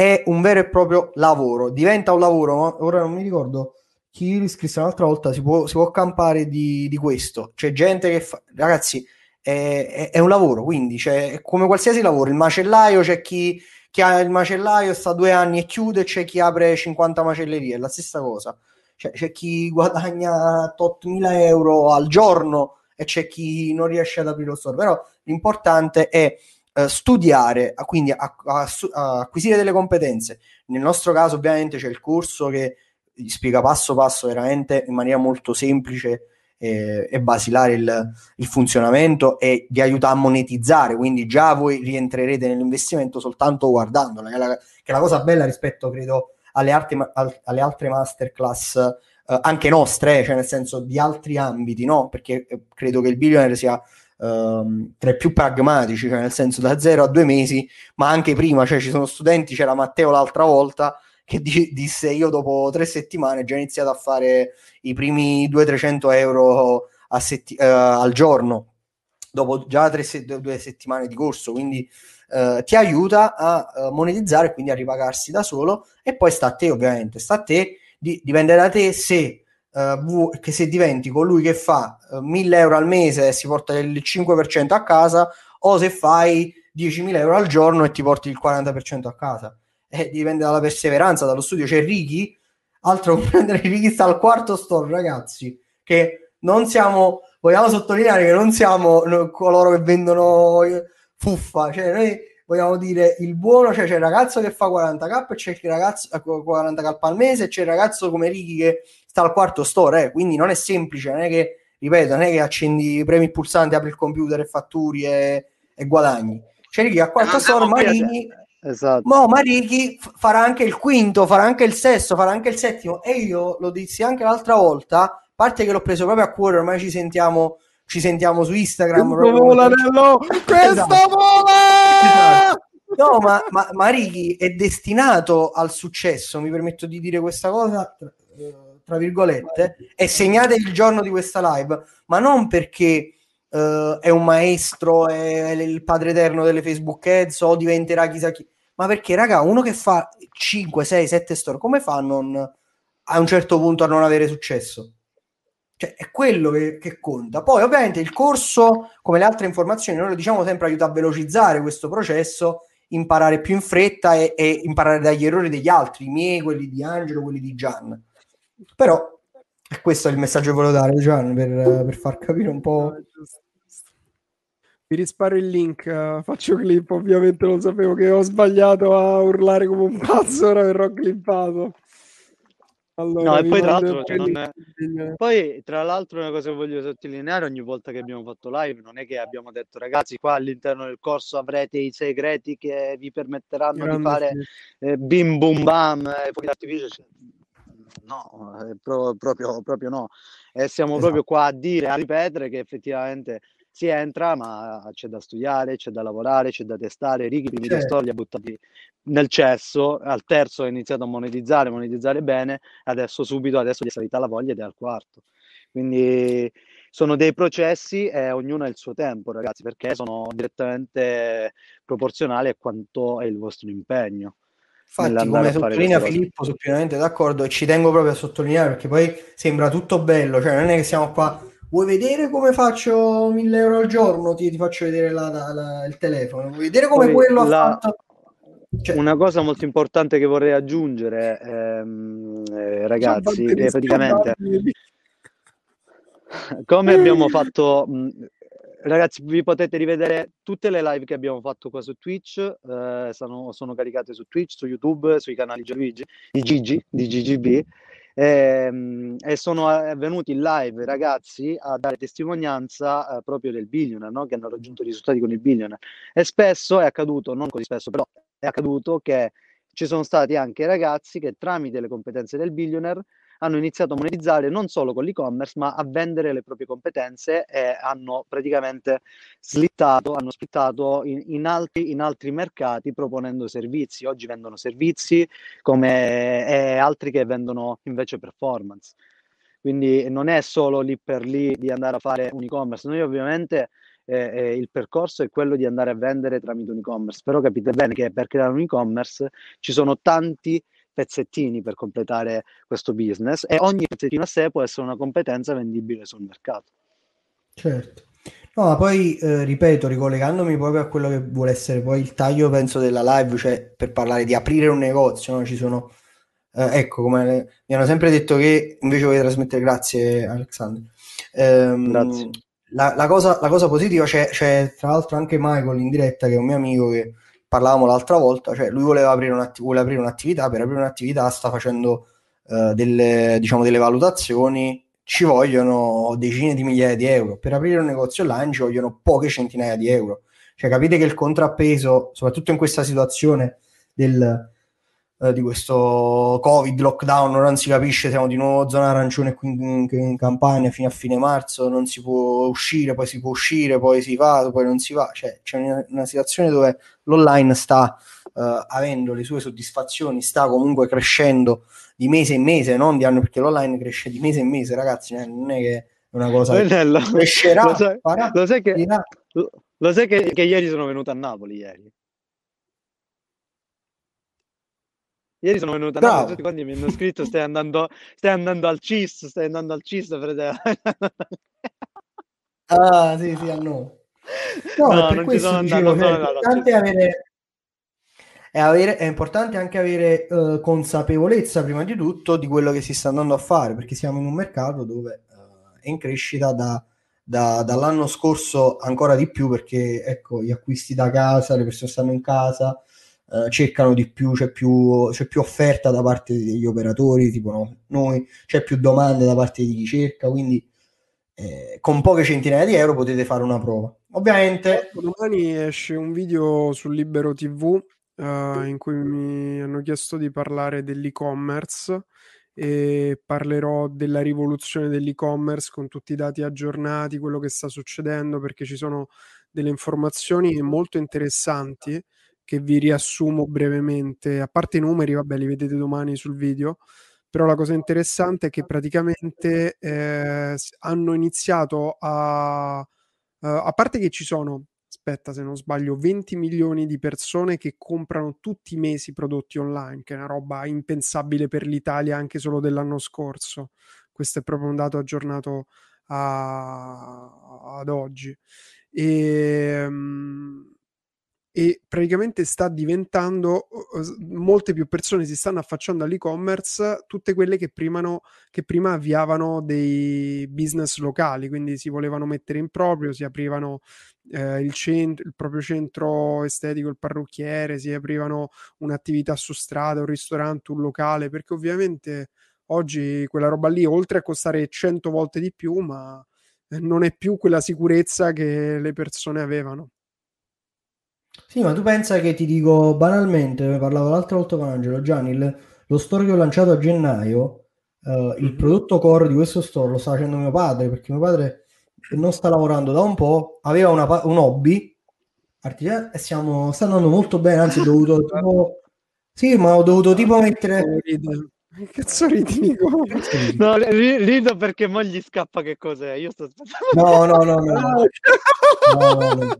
è un vero e proprio lavoro, diventa un lavoro, ora non mi ricordo chi riscrisse un'altra volta, si può, si può campare di, di, questo, c'è gente che fa, ragazzi, è, è, è un lavoro, quindi c'è come qualsiasi lavoro, il macellaio, c'è chi, chi ha il macellaio, sta due anni e chiude, c'è chi apre 50 macellerie, è la stessa cosa, c'è, c'è chi guadagna 8.000 euro al giorno e c'è chi non riesce ad aprire lo store, però l'importante è eh, studiare, quindi a, a, a acquisire delle competenze. Nel nostro caso ovviamente c'è il corso che spiega passo passo veramente in maniera molto semplice e, e basilare il, il, funzionamento e vi aiuta a monetizzare, quindi già voi rientrerete nell'investimento soltanto guardandola, che è la, che è la cosa bella rispetto, credo, alle, arti, alle altre masterclass eh, anche nostre, cioè nel senso di altri ambiti, no? Perché eh, credo che il billionaire sia um, tra i più pragmatici, cioè nel senso da zero a due mesi, ma anche prima, cioè ci sono studenti, c'era Matteo l'altra volta che di- disse io dopo tre settimane ho già iniziato a fare i primi 200-300 euro setti- uh, al giorno, dopo già se- due settimane di corso, quindi uh, ti aiuta a uh, monetizzare quindi a ripagarsi da solo e poi sta a te ovviamente, sta a te, di- dipende da te se uh, che se diventi colui che fa uh, eh, 1000 euro al mese e si porta il 5% a casa o se fai 10.000 euro al giorno e ti porti il 40% a casa. Eh, dipende dalla perseveranza, dallo studio. C'è Ricky, altro comprendere Ricky sta al quarto store, ragazzi, che non siamo, vogliamo sottolineare che non siamo coloro che vendono fuffa, cioè noi vogliamo dire il buono, cioè c'è il ragazzo che fa 40k e c'è il ragazzo 40k al mese e c'è il ragazzo come Ricky che sta al quarto store, eh, quindi non è semplice, non è che, ripeto, non è che accendi, premi il pulsante, apri il computer e fatturi e, e guadagni. C'è chi al quarto store, Marini, esatto. Mo Marichi farà anche il quinto, farà anche il sesto, farà anche il settimo e io lo dissi anche l'altra volta, a parte che l'ho preso proprio a cuore, ormai ci sentiamo ci sentiamo su Instagram. Questo vola, Nello! Questo esatto. vola! Esatto. No, ma, ma Marichi è destinato al successo, mi permetto di dire questa cosa, tra virgolette, e segnate il giorno di questa live, ma non perché uh, è un maestro, è il padre eterno delle Facebook Ads o diventerà chissà chi, ma perché, raga, uno che fa 5, 6, 7 store, come fa a, non, a un certo punto a non avere successo? Cioè, è quello che, che, conta. Poi, ovviamente, il corso, come le altre informazioni, noi lo diciamo sempre, aiuta a velocizzare questo processo, imparare più in fretta e, e imparare dagli errori degli altri, i miei, quelli di Angelo, quelli di Gian. Però, questo è il messaggio che volevo dare, Gian, per, per far capire un po' Vi risparo il link, uh, faccio clip, ovviamente lo sapevo che ho sbagliato a urlare come un pazzo, ora verrò clippato. Allora, no, e poi tra, l'altro, cioè, è... poi tra l'altro una cosa che voglio sottolineare ogni volta che abbiamo fatto live non è che abbiamo detto ragazzi qua all'interno del corso avrete i segreti che vi permetteranno Grande di fare sì. eh, bim bum bam e poi d'artificio cioè, no, pro- proprio, proprio no e siamo esatto. proprio qua a dire, a ripetere che effettivamente si entra, ma c'è da studiare, c'è da lavorare, c'è da testare. Righi, i primi certo. testori li ha buttati nel cesso, al terzo ha iniziato a monetizzare, monetizzare bene, adesso subito, adesso gli è salita la voglia ed è al quarto. Quindi sono dei processi e ognuno ha il suo tempo, ragazzi, perché sono direttamente proporzionali a quanto è il vostro impegno. Infatti, come sottolinea Filippo, sono pienamente d'accordo e ci tengo proprio a sottolineare perché poi sembra tutto bello, cioè non è che siamo qua vuoi vedere come faccio 1000 euro al giorno? Ti, ti faccio vedere la, la, la, il telefono. Vuoi vedere come Poi quello la... ha fatto? Cioè... Una cosa molto importante che vorrei aggiungere, ehm, eh, ragazzi, è praticamente come abbiamo fatto, mh, ragazzi, vi potete rivedere tutte le live che abbiamo fatto qua su Twitch, eh, sono, sono, caricate su Twitch, su YouTube, sui canali Gigi, di Gigi, di GGB e, ehm, e sono eh, venuti in live ragazzi a dare testimonianza eh, proprio del billionaire, no? che hanno raggiunto risultati con il billionaire. E spesso è accaduto, non così spesso, però è accaduto che ci sono stati anche ragazzi che tramite le competenze del billionaire hanno iniziato a monetizzare non solo con l'e-commerce, ma a vendere le proprie competenze e hanno praticamente slittato, hanno splittato in, in, altri, in altri mercati proponendo servizi. Oggi vendono servizi come e altri che vendono invece performance. Quindi non è solo lì per lì di andare a fare un e-commerce. Noi ovviamente eh, eh, il percorso è quello di andare a vendere tramite un e-commerce, però capite bene che per creare un e-commerce ci sono tanti pezzettini per completare questo business e ogni pezzettino a sé può essere una competenza vendibile sul mercato. Certo. No, ma poi eh, ripeto, ricollegandomi proprio a quello che vuole essere poi il taglio, penso, della live, cioè per parlare di aprire un negozio, no? ci sono, eh, ecco, come mi hanno sempre detto che invece voglio trasmettere, grazie Alexander. Ehm, grazie. La, la, cosa, la cosa positiva c'è, c'è tra l'altro anche Michael in diretta, che è un mio amico che parlavamo l'altra volta, cioè lui voleva aprire, un'atti- vuole aprire un'attività, per aprire un'attività sta facendo uh, delle, diciamo, delle valutazioni, ci vogliono decine di migliaia di euro, per aprire un negozio online ci vogliono poche centinaia di euro, cioè capite che il contrappeso, soprattutto in questa situazione del, eh, di questo covid lockdown non si capisce siamo di nuovo zona arancione qui in, in, Campania fino a fine marzo non si può uscire poi si può uscire poi si va poi non si va cioè c'è una, una situazione dove l'online sta uh, avendo le sue soddisfazioni sta comunque crescendo di mese in mese non di anno perché l'online cresce di mese in mese ragazzi eh, non è che è una cosa Bello. che crescerà lo sai, farà, lo sai, che, lo sai che, che ieri sono venuto a Napoli ieri Ieri sono venuto a Napoli, tutti quanti mi hanno scritto stai andando, stai andando al CIS, stai andando al CIS, fratello. ah, sì, sì, a no. No, no non ci sono andato. Dicevo, è, importante avere, è, avere, è importante anche avere uh, consapevolezza, prima di tutto, di quello che si sta andando a fare, perché siamo in un mercato dove uh, è in crescita da, da, dall'anno scorso ancora di più, perché ecco, gli acquisti da casa, le persone stanno in casa, eh, cercano di più c'è, più, c'è più offerta da parte degli operatori, tipo no, noi, c'è più domande da parte di chi cerca, quindi eh, con poche centinaia di euro potete fare una prova. Ovviamente... Ecco, domani esce un video su Libero TV uh, eh, in cui mi hanno chiesto di parlare dell'e-commerce e parlerò della rivoluzione dell'e-commerce con tutti i dati aggiornati, quello che sta succedendo, perché ci sono delle informazioni molto interessanti che vi riassumo brevemente, a parte i numeri, vabbè, li vedete domani sul video, però la cosa interessante è che praticamente eh, hanno iniziato a... Uh, a parte che ci sono aspetta se non sbaglio, 20 milioni di persone che comprano tutti i mesi prodotti online, che è una roba impensabile per l'Italia anche solo dell'anno scorso. Questo è proprio un dato aggiornato a, ad oggi. E, um, e praticamente sta diventando molte più persone si stanno affacciando all'e-commerce, tutte quelle che, primano, che prima avviavano dei business locali, quindi si volevano mettere in proprio, si aprivano eh, il, centro, il proprio centro estetico, il parrucchiere, si aprivano un'attività su strada, un ristorante, un locale, perché ovviamente oggi quella roba lì, oltre a costare 100 volte di più, ma non è più quella sicurezza che le persone avevano. Sì, ma tu pensa che ti dico banalmente, ne parlavo l'altra volta con Angelo, Gianni, il, lo store che ho lanciato a gennaio, mm-hmm. il mhm. prodotto core di questo store lo sta facendo mio padre, perché mio padre non sta lavorando da un po', aveva una, un hobby e stiamo, sta andando molto bene, anzi ho dovuto tipo... Sì, ma ho dovuto tipo mettere... Che cazzo ridi, Nico? No, rido perché mo gli scappa che cos'è. Io sto No, no, no, no. no. no, no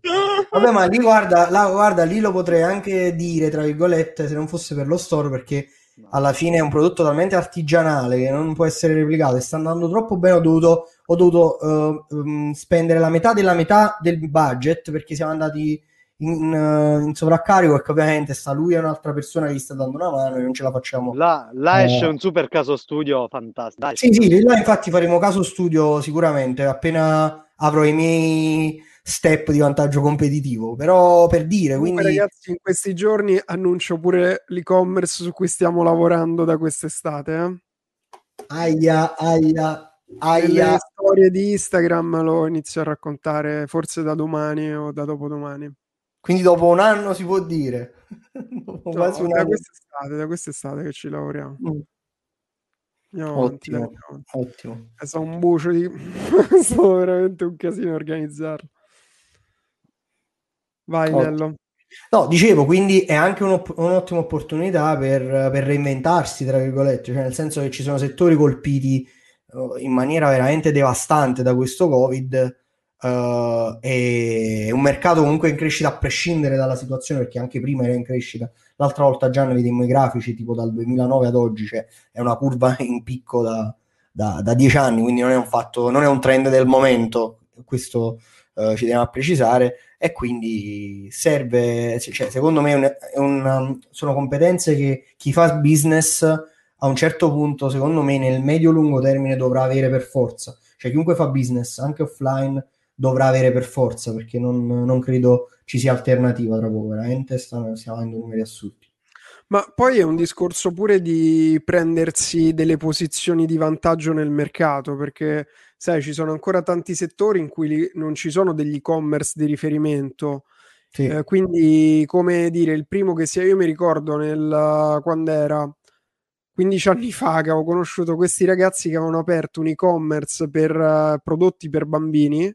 Vabbè, ma lì guarda, là, guarda, lì lo potrei anche dire, tra virgolette, se non fosse per lo store, perché alla fine è un prodotto talmente artigianale che non può essere replicato e sta andando troppo bene. Ho dovuto, ho dovuto uh, um, spendere la metà della metà del budget perché siamo andati in, uh, in sovraccarico e che ovviamente sta lui e un'altra persona che gli sta dando una mano e non ce la facciamo. Là, là esce un super caso studio fantastico. Dai. Sì, sì, là infatti faremo caso studio sicuramente appena avrò i miei step di vantaggio competitivo. Però per dire, quindi... ragazzi, in questi giorni annuncio pure l'e-commerce su cui stiamo lavorando da quest'estate. Eh? Aia, aia. Aia. Le storie di Instagram lo inizio a raccontare forse da domani o da dopodomani. Quindi dopo un anno si può dire. no, quasi da, quest'estate, da quest'estate che ci lavoriamo. Mm. Andiamo ottimo, avanti, ottimo. È stato un bucio di... è stato veramente un casino organizzarlo. Vai, ottimo. Nello. No, dicevo, quindi è anche un'opp- un'ottima opportunità per, per, reinventarsi, tra virgolette, cioè nel senso che ci sono settori colpiti uh, in maniera veramente devastante da questo Covid Uh, è un mercato comunque in crescita a prescindere dalla situazione perché anche prima era in crescita. L'altra volta già ne vedemmo i grafici tipo dal 2009 ad oggi cioè è una curva in picco da, da, da dieci anni quindi non è un fatto non è un trend del momento. Questo uh, ci a precisare. E quindi serve cioè, secondo me è un, è un, um, sono competenze che chi fa business a un certo punto secondo me nel medio lungo termine dovrà avere per forza. Cioè chiunque fa business anche offline dovrà avere per forza, perché non, non credo ci sia alternativa tra poco, veramente stiamo, stiamo avendo numeri assurdi. Ma poi è un discorso pure di prendersi delle posizioni di vantaggio nel mercato, perché sai, ci sono ancora tanti settori in cui non ci sono degli e-commerce di riferimento. Sì. Eh, quindi, come dire, il primo che sia, io mi ricordo nel, quando era 15 anni fa che avevo conosciuto questi ragazzi che avevano aperto un e-commerce per uh, prodotti per bambini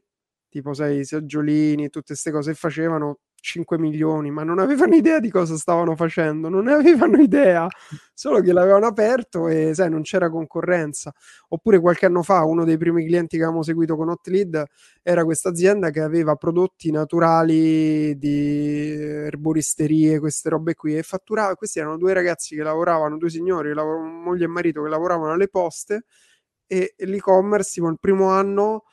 tipo sai, seggiolini e tutte queste cose facevano 5 milioni, ma non avevano idea di cosa stavano facendo, non ne avevano idea, solo che l'avevano aperto e sai, non c'era concorrenza. Oppure qualche anno fa uno dei primi clienti che avevamo seguito con Hotlead era questa azienda che aveva prodotti naturali di erboristerie, queste robe qui e fatturava, questi erano due ragazzi che lavoravano, due signori, lav- moglie e marito che lavoravano alle poste e l'e-commerce tipo il primo anno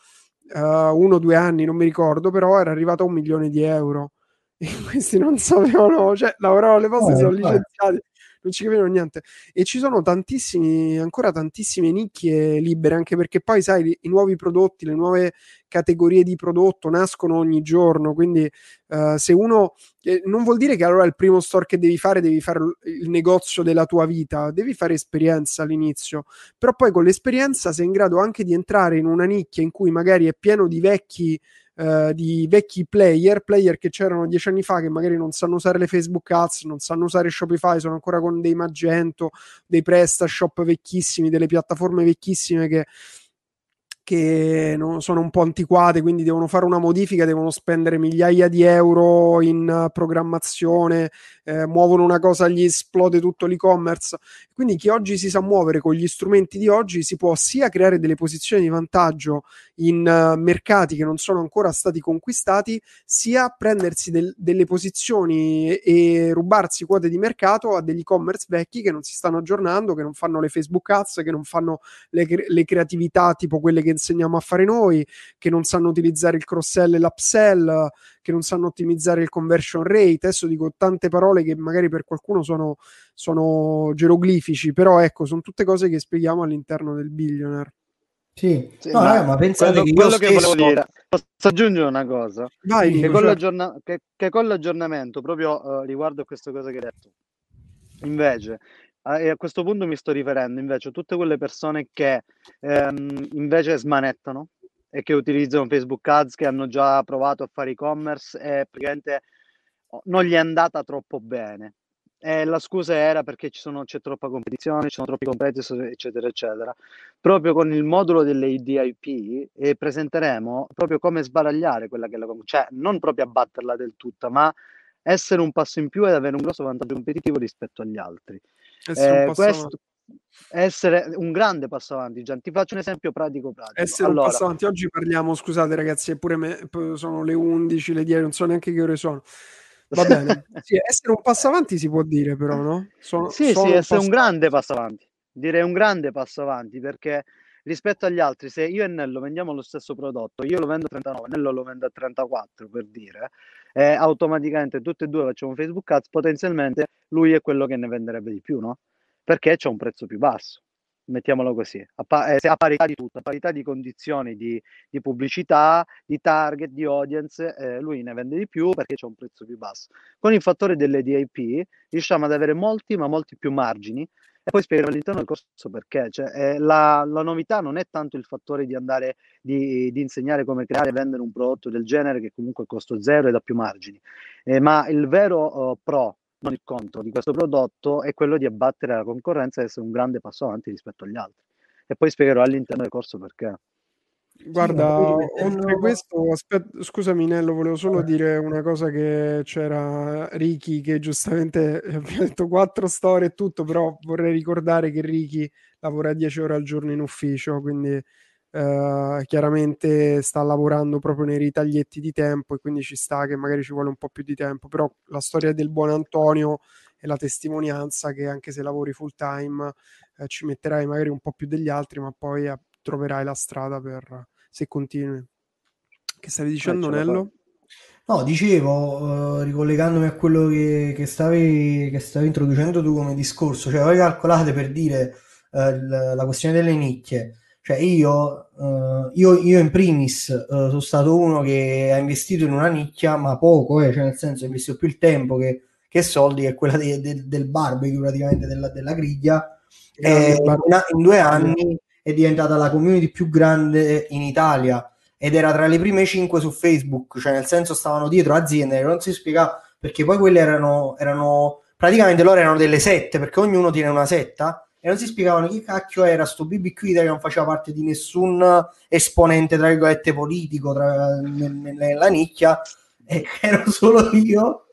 uh, uno o due anni, non mi ricordo, però era arrivato a un milione di euro. E questi non sapevano, cioè lavoravano alle poste, eh, sono licenziati, non ci capivano niente. E ci sono tantissimi, ancora tantissime nicchie libere, anche perché poi, sai, i nuovi prodotti, le nuove categorie di prodotto nascono ogni giorno. Quindi, uh, se uno eh, non vuol dire che allora il primo store che devi fare, devi fare il negozio della tua vita, devi fare esperienza all'inizio, però poi con l'esperienza sei in grado anche di entrare in una nicchia in cui magari è pieno di vecchi Uh, di vecchi player, player che c'erano dieci anni fa che magari non sanno usare le Facebook Ads, non sanno usare Shopify, sono ancora con dei Magento, dei PrestaShop vecchissimi, delle piattaforme vecchissime che che no, sono un po' antiquate, quindi devono fare una modifica, devono spendere migliaia di euro in programmazione, eh, muovono una cosa, gli esplode tutto l'e-commerce. Quindi chi oggi si sa muovere con gli strumenti di oggi si può sia creare delle posizioni di vantaggio in uh, mercati che non sono ancora stati conquistati, sia prendersi del, delle posizioni e rubarsi quote di mercato a degli e-commerce vecchi che non si stanno aggiornando, che non fanno le Facebook Ads, che non fanno le, le creatività tipo quelle che insegniamo a fare noi, che non sanno utilizzare il cross-sell e l'upsell, che non sanno ottimizzare il conversion rate. Adesso dico tante parole che magari per qualcuno sono, sono geroglifici, però ecco, sono tutte cose che spieghiamo all'interno del billionaire. Sì, sì no, ma, ma pensate quello, che quello che stesso... volevo dire, posso aggiungere una cosa? Vai, che, dico, con certo. che, che, con l'aggiornamento, proprio uh, riguardo a queste cose che hai detto, invece, uh, e a questo punto mi sto riferendo invece a tutte quelle persone che um, invece smanettano e che utilizzano Facebook Ads, che hanno già provato a fare e-commerce e praticamente non gli è andata troppo bene. E la scusa era perché ci sono, c'è troppa competizione, ci sono troppi competitor, eccetera, eccetera. Proprio con il modulo delle IDIP eh, presenteremo proprio come sbaragliare quella che è la cioè non proprio abbatterla del tutto, ma essere un passo in più ed avere un grosso vantaggio competitivo rispetto agli altri. Eh, questo, essere un grande passo avanti. Gian. Ti faccio un esempio pratico pratico. Essere allora, un passo avanti. Oggi parliamo, scusate ragazzi, eppure me, sono le 11, le 10, non so neanche che ore sono. Va bene. sì, essere un passo avanti si può dire però, no? Sono, sì, sì, essere un grande passo avanti. Direi un grande passo avanti perché rispetto agli altri, se io e Nello vendiamo lo stesso prodotto, io lo vendo a 39, Nello lo vende a 34 per dire, eh, automaticamente tutti e due facciamo Facebook Ads, potenzialmente lui è quello che ne venderebbe di più, no? Perché c'è un prezzo più basso. Mettiamolo così, a, pa- eh, a parità di tutto, a parità di condizioni di, di pubblicità, di target, di audience, eh, lui ne vende di più perché c'è un prezzo più basso. Con il fattore delle DIP riusciamo ad avere molti, ma molti più margini e poi spiegare all'interno del corso perché. Cioè, eh, la, la, novità non è tanto il fattore di andare di, di, insegnare come creare e vendere un prodotto del genere che comunque costa zero e dà più margini, eh, ma il vero uh, pro il contro di questo prodotto è quello di abbattere la concorrenza e essere un grande passo avanti rispetto agli altri. E poi spiegherò all'interno del corso perché. Guarda, sì, oltre questo, aspetta, scusami Nello, volevo solo eh. dire una cosa che c'era Ricky che giustamente ha detto quattro storie e tutto, però vorrei ricordare che Ricky lavora 10 ore al giorno in ufficio, quindi Uh, chiaramente sta lavorando proprio nei ritaglietti di tempo e quindi ci sta che magari ci vuole un po' più di tempo, però la storia del buon Antonio è la testimonianza che anche se lavori full time uh, ci metterai magari un po' più degli altri, ma poi uh, troverai la strada per se continui. Che stavi dicendo, Nello? No, dicevo, ricollegandomi a quello che, che, stavi, che stavi introducendo tu come discorso, cioè voi calcolate per dire la, la questione delle nicchie cioè io, uh, io, io, in primis uh, sono stato uno che ha investito in una nicchia, ma poco, eh, cioè nel senso ho investito più il tempo che, che soldi, che è quella de, de, del barbecue praticamente della, della griglia. E in, in due anni è diventata la community più grande in Italia ed era tra le prime cinque su Facebook, cioè nel senso stavano dietro aziende, non si spiega perché poi quelle erano, erano praticamente loro erano delle sette, perché ognuno tiene una setta e non si spiegavano chi cacchio era sto BBQ che non faceva parte di nessun esponente tra virgolette politico tra, nella nicchia. E ero solo io.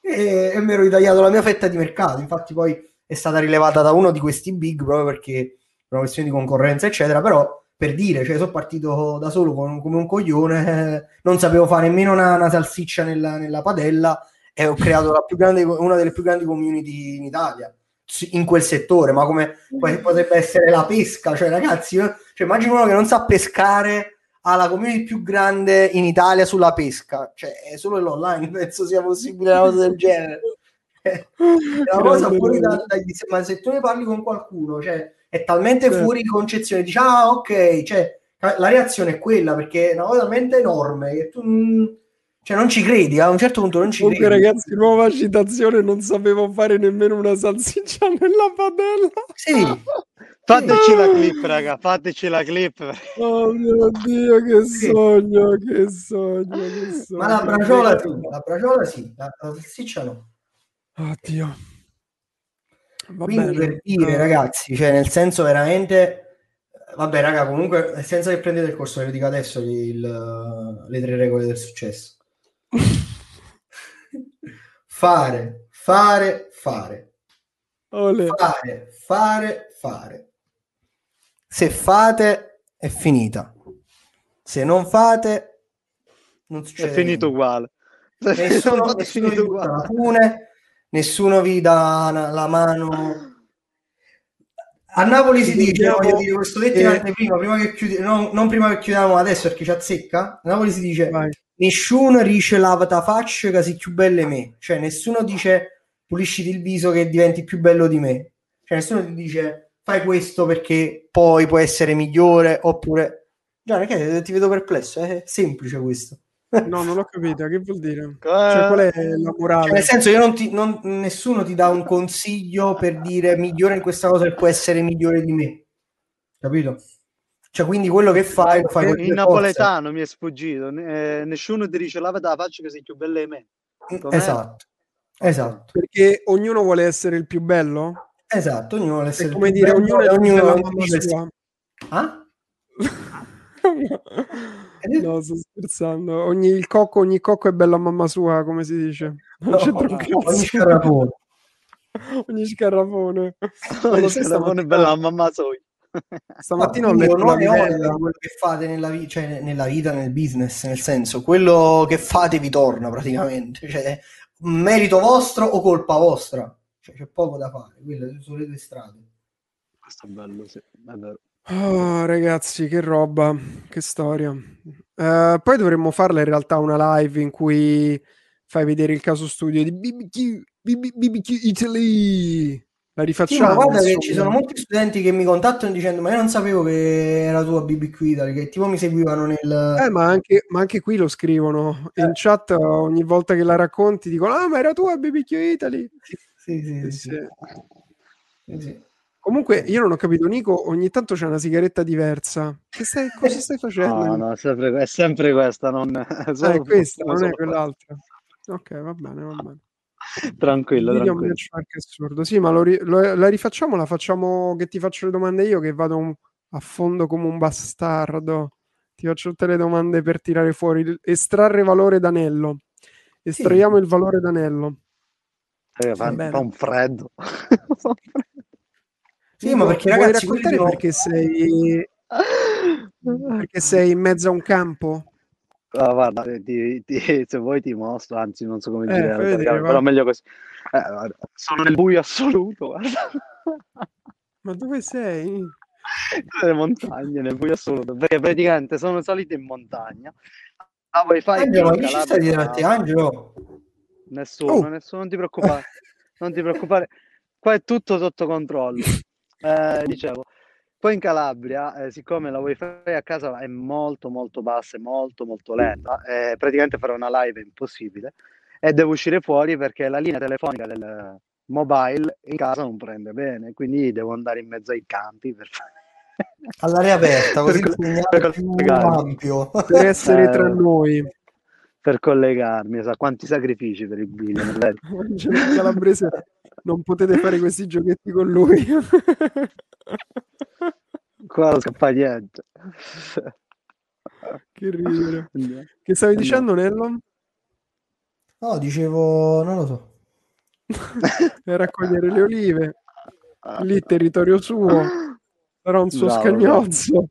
E, e mi ero ritagliato la mia fetta di mercato. Infatti poi è stata rilevata da uno di questi big proprio perché per una questione di concorrenza eccetera. Però per dire, cioè sono partito da solo con, come un coglione, eh, non sapevo fare nemmeno una, una salsiccia nella, nella, padella. E ho creato grande, una delle più grandi community in Italia in quel settore, ma come potrebbe essere la pesca, cioè ragazzi, cioè, immagino uno che non sa pescare ha la community più grande in Italia sulla pesca, cioè è solo l'online, penso sia possibile una cosa del genere. È una cosa fuori da, da, ma se tu ne parli con qualcuno, cioè è talmente certo. fuori di concezione, dici ah ok, cioè la reazione è quella perché è una cosa talmente enorme che tu cioè, non ci credi, a un certo punto non ci Comunque, credi. ragazzi, nuova citazione, non sapevo fare nemmeno una salsiccia nella padella. Sì. Fateci la clip, raga, fateci la clip. Oh mio Dio, che sì. sogno, che sogno, che sogno. Ma la braciola sì, la braciola sì, la, la salsiccia no. Oddio. Va Quindi bene. per dire, ragazzi, cioè nel senso veramente vabbè, raga, comunque senza che prendete il corso, ve lo dico adesso il, le tre regole del successo fare, fare, fare. Olè. Fare, fare, fare. Se fate, è finita. Se non fate, non succede È finito niente. uguale. Nessuno, È nessuno vi uguale. fune, nessuno vi dà la mano. A Napoli si dice, Diciamo voglio dire, questo detto che- anteprima, prima che chiudi- non, non prima che chiudiamo adesso perché ci azzecca. A Napoli si dice Vai. Nessuno dice lava ta faccia che sei più belle me. Cioè nessuno dice pulisciti il viso che diventi più bello di me. Cioè nessuno ti dice fai questo perché poi può essere migliore oppure... Già, perché ti vedo perplesso, è semplice questo. No, non l'ho capito. Che vuol dire? Cioè, qual è la Cioè, morale? nel senso, io non ti, non- nessuno ti dà un consiglio per dire migliore in questa cosa che può essere migliore di me, capito? Cioè, quindi quello che fai lo fai le in napoletano mi è sfuggito. Eh, nessuno ti dice lavati la faccia che sei più bella di me. forze. com'è? Esatto, esatto, Perché ognuno vuole essere il più bello? esatto. Ognuno vuole È essere come più dire, bello ognuno è e il ognuno è un mamma sua. Ah? No, sto scherzando. Ogni, il cocco, ogni cocco è bello a mamma sua, come si dice. Non No, c'entra un ogni cazzo. scarrafone. ogni lo lo sai, è bella la mamma soi. Stamattina ho letto la di quello che fate nella, vi- cioè, nella vita, nel business, nel senso, quello che fate vi torna praticamente, cioè merito vostro o colpa vostra, cioè, c'è poco da fare, quelle sono le due strade. Questo è bello, sì, è vero. Oh, ragazzi, che roba, che storia. Eh, poi dovremmo farla in realtà una live in cui fai vedere il caso studio di BBQ, BB BBQ Italy. La Sì, rifacciamo. ma guarda che ci sono molti studenti che mi contattano dicendo ma io non sapevo che era tu a BBQ Italy, che tipo mi seguivano nel... Eh, ma anche, ma anche qui lo scrivono. In Eh. chat ogni volta che la racconti dicono Ah, ma era tu a BBQ Italy. Sì, sì, sì, Sì, sì, sì. sì, sì. Comunque io non ho capito, Nico, ogni tanto c'è una sigaretta diversa. Che stai, cosa stai facendo? No, no, è sempre, è sempre questa, non Ah, è questa, non è quell'altra. Ok, va bene, va bene. Tranquillo, Video tranquillo. benchmark assurdo. Sì, ma lo ri- lo- la rifacciamo, la facciamo che ti faccio le domande io, che vado un- a fondo come un bastardo. Ti faccio tutte le domande per tirare fuori. Estrarre valore d'anello. Estraiamo il valore d'anello. Eh, fa, fa un freddo. Sì, ma perché ragazzi, raccontare perché sei, perché sei in mezzo a un campo? Ah, guarda, ti- ti- se vuoi ti mostro, anzi non so come Eh, fai vedere, però va. meglio così. Eh, guarda, sono nel buio assoluto, guarda. Ma dove sei? Nelle montagne, nel buio assoluto, perché praticamente sono salito in montagna. Ah, wifi Angelo, chi ci stai Calabria- dietro a te, Angelo? Nessuno, Oh. nessuno, non ti preoccupare, non ti preoccupare, qua è tutto sotto controllo. Eh, dicevo, poi in Calabria, eh, siccome la wifi a casa è molto molto bassa e molto molto lenta, eh, praticamente fare una live è impossibile e devo uscire fuori perché la linea telefonica del mobile in casa non prende bene, quindi devo andare in mezzo ai campi per fare... All'aria aperta, così per per più collegarmi. ampio. Per essere Eh, tra noi. per collegarmi, sa quanti sacrifici per il? Angelo il Calabrese, non potete fare questi giochetti con lui. Qua non scappa niente. che ridere. Che stavi no. dicendo, Nello? No, dicevo, non lo so. Per raccogliere le olive. Lì territorio suo. Sarà un suo Bravo, scagnozzo.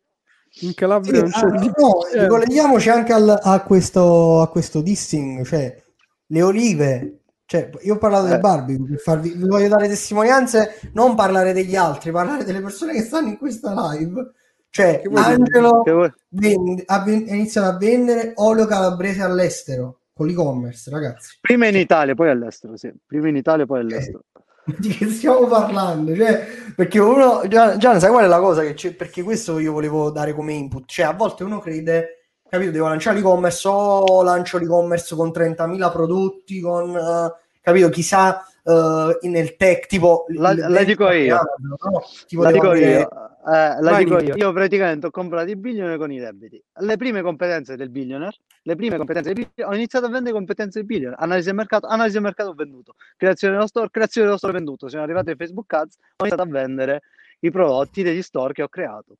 In Calabria non c'è Ah, di no, ricolleghiamoci anche al- a, questo, a questo dissing, cioè le olive. Cioè, io ho parlato del Eh. barbecue, per farvi, vi voglio dare testimonianze, non parlare degli altri, parlare delle persone che stanno in questa live. Cioè? Angelo vende- ha ven- iniziato a vendere olio calabrese all'estero con l'e-commerce, ragazzi. Prima in Italia, poi all'estero, sì. Prima in Italia, poi all'estero. Di che stiamo parlando? Cioè, perché uno, già, già sai qual è la cosa che c'è? Perché questo io volevo dare come input. Cioè, a volte uno crede, capito, devo lanciare l'e-commerce, o lancio l'e-commerce con 30.000 prodotti, con, eh, capito, chissà, eh, nel tech, tipo... La- la dico io. no? Tipo la dico avere- io, eh, la dico io. Io praticamente ho comprato il billionaire con i debiti. Le prime competenze del billionaire, le prime competenze del billionaire, ho iniziato a vendere competenze del billionaire. Analisi del mercato, analisi del mercato ho venduto. Creazione dello store, creazione dello store venduto. Sono arrivato ai Facebook Ads, ho iniziato a vendere i prodotti degli store che ho creato.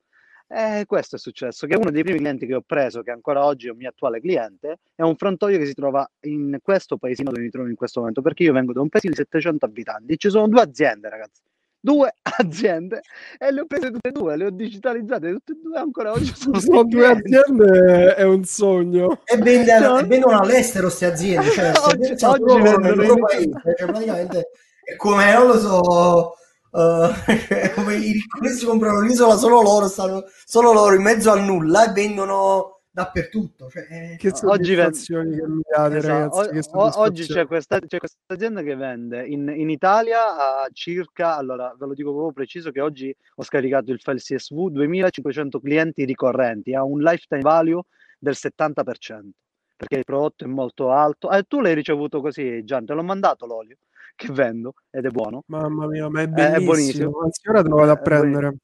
E questo è successo, che uno dei primi clienti che ho preso, che ancora oggi è un mio attuale cliente, è un frantoio che si trova in questo paesino dove mi trovo in questo momento, perché io vengo da un paesino di 700 abitanti, ci sono due aziende, ragazzi. due aziende e le ho prese tutte e due, le ho digitalizzate tutte e due ancora oggi. Sono, sono due aziende, è un sogno. E, vende, no. vendono all'estero queste aziende, cioè oggi, oggi vendono nel loro paese, cioè praticamente è come, non lo so... Uh, come i ricchi comprano l'isola solo loro, stanno solo loro in mezzo al nulla e vendono dappertutto. Cioè, eh, che soddisfazioni che mi date, esatto. ragazzi. O- oggi c'è questa, c'è questa, azienda che vende in, in, Italia a circa, allora ve lo dico proprio preciso, che oggi ho scaricato il file CSV, 2500 clienti ricorrenti, ha un lifetime value del 70%, perché il prodotto è molto alto. E eh, tu l'hai ricevuto così, Gian, te l'ho mandato l'olio che vendo ed è buono. Mamma mia, ma è bellissimo. È, buonissimo. Anzi, ora te lo vado a prendere.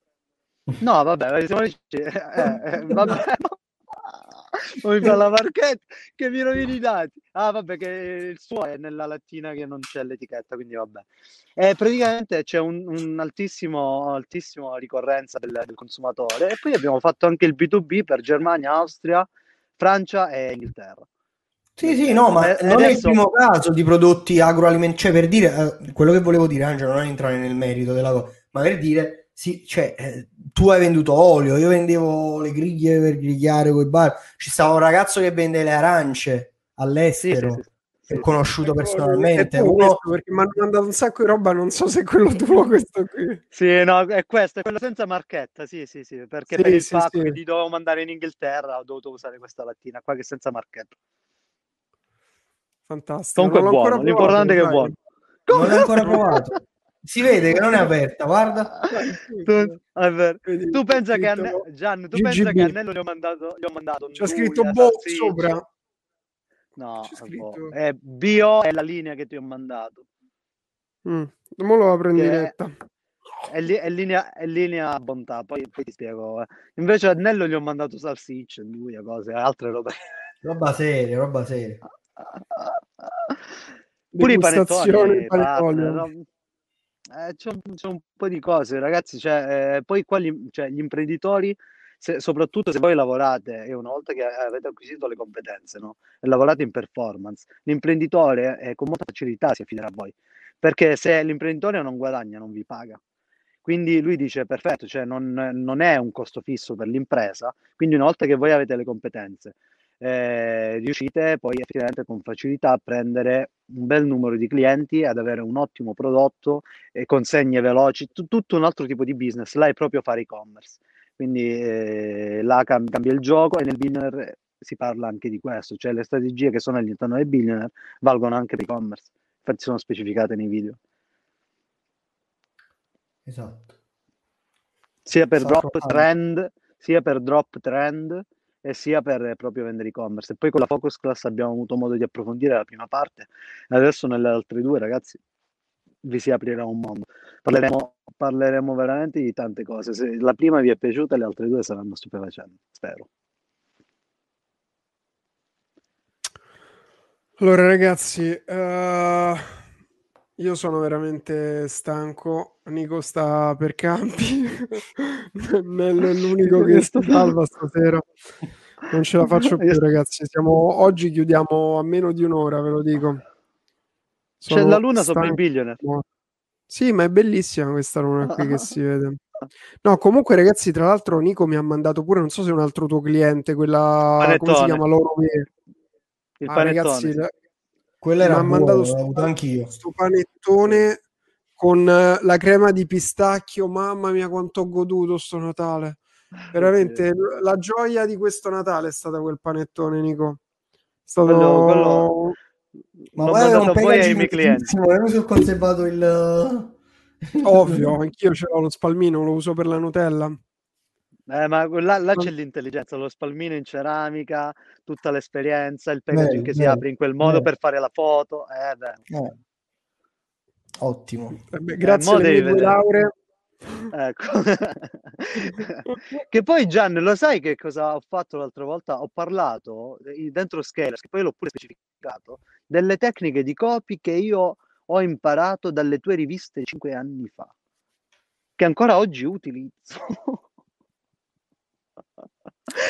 No, vabbè, siamo eh, eh, vabbè. Come fa la marchetta che mi rovini i dati. Ah, vabbè, che il suo è nella lattina che non c'è l'etichetta, quindi vabbè. E praticamente c'è un, un altissimo, altissimo ricorrenza del, del, consumatore. E poi abbiamo fatto anche il B2B per Germania, Austria, Francia e Inghilterra. Sì, sì, no, ma e, non adesso... è il primo caso di prodotti agroalimentari. Cioè, per dire, eh, quello che volevo dire, Angelo, non entrare nel merito della cosa, ma per dire sì, cioè, eh, tu hai venduto olio, io vendevo le griglie per grigliare quei bar. Ci stava un ragazzo che vende le arance all'estero. Sì, sì, sì, conosciuto personalmente uno... perché mi hanno mandato un sacco di roba non so se è quello tuo questo qui sì no è questo è quello senza marchetta sì sì sì perché per il fatto che ti dovevo mandare in Inghilterra ho dovuto usare questa lattina qua che è senza marchetta fantastico comunque è buono l'importante è che è buono non l'hai ancora provato si vede che non è aperta, guarda. tu, tu pensa che Anne... Gian, tu pensa che Annello gli ho mandato, gli ho mandato C'è scritto Bo sopra. No, scritto... È bio è la linea che ti ho mandato. Mm, non lo apro in che diretta. È, li, è, linea, è linea bontà, poi, poi ti spiego. Eh. Invece a Annello gli ho mandato salsicce, lui, cose, altre robe. Roba seria, roba seria. Pure i panettoni, panettoni eh, c'è, un, c'è, un, po' di cose, ragazzi. Cioè, eh, poi qua gli, cioè, gli imprenditori, se, soprattutto se voi lavorate e una volta che avete acquisito le competenze no? e lavorate in performance, l'imprenditore eh, con molta facilità si affiderà a voi. Perché se l'imprenditore non guadagna, non vi paga. Quindi lui dice: perfetto, cioè non, non è un costo fisso per l'impresa. Quindi, una volta che voi avete le competenze, eh, riuscite poi effettivamente con facilità a prendere un bel numero di clienti, ad avere un ottimo prodotto, e consegne veloci, t- tutto un altro tipo di business. Là è proprio fare e-commerce. Quindi eh, là cam- cambia il gioco e nel billionaire si parla anche di questo, cioè le strategie che sono all'interno del billionaire valgono anche per e-commerce, infatti sono specificate nei video. Esatto. Sia per drop trend, sia per drop trend, e sia per proprio vendere e-commerce. E poi con la focus class abbiamo avuto modo di approfondire la prima parte adesso nelle altre due, ragazzi, vi si aprirà un mondo. Parleremo, parleremo veramente di tante cose. Se la prima vi è piaciuta, le altre due saranno stupefacenti, spero. Allora, ragazzi, uh, io sono veramente stanco. Nico sta per campi, Nello è l'unico che sta salva stasera. Non ce la faccio più, ragazzi. Siamo... Oggi chiudiamo a meno di un'ora, ve lo dico. Sono C'è la luna stanco. sopra il billionaire. Sì, ma è bellissima questa luna qui che si vede. No, comunque, ragazzi, tra l'altro, Nico mi ha mandato pure, non so se è un altro tuo cliente, quella panettone. come si chiama Loro Il ah, ragazzi, quella era mi ha mandato sto, anch'io. Sto panettone con eh, la crema di pistacchio, mamma mia quanto ho goduto sto Natale. Veramente la gioia di questo Natale è stata quel panettone, Nico. È stato quello, quello... Ma poi è un poi ai miei clienti. Io mi sono conservato il Ovvio, anch'io ce l'ho lo spalmino, lo uso per la Nutella. Eh, ma là, là, c'è l'intelligenza, lo spalmino in ceramica, tutta l'esperienza, il packaging che si apre in quel modo per fare la foto. Eh, eh. Ottimo. Eh beh, grazie alle mie lauree. Ecco. che poi Gian, lo sai che cosa ho fatto l'altra volta? Ho parlato dentro Scalers, che poi l'ho pure specificato, delle tecniche di copy che io ho imparato dalle tue riviste cinque anni fa, che ancora oggi utilizzo.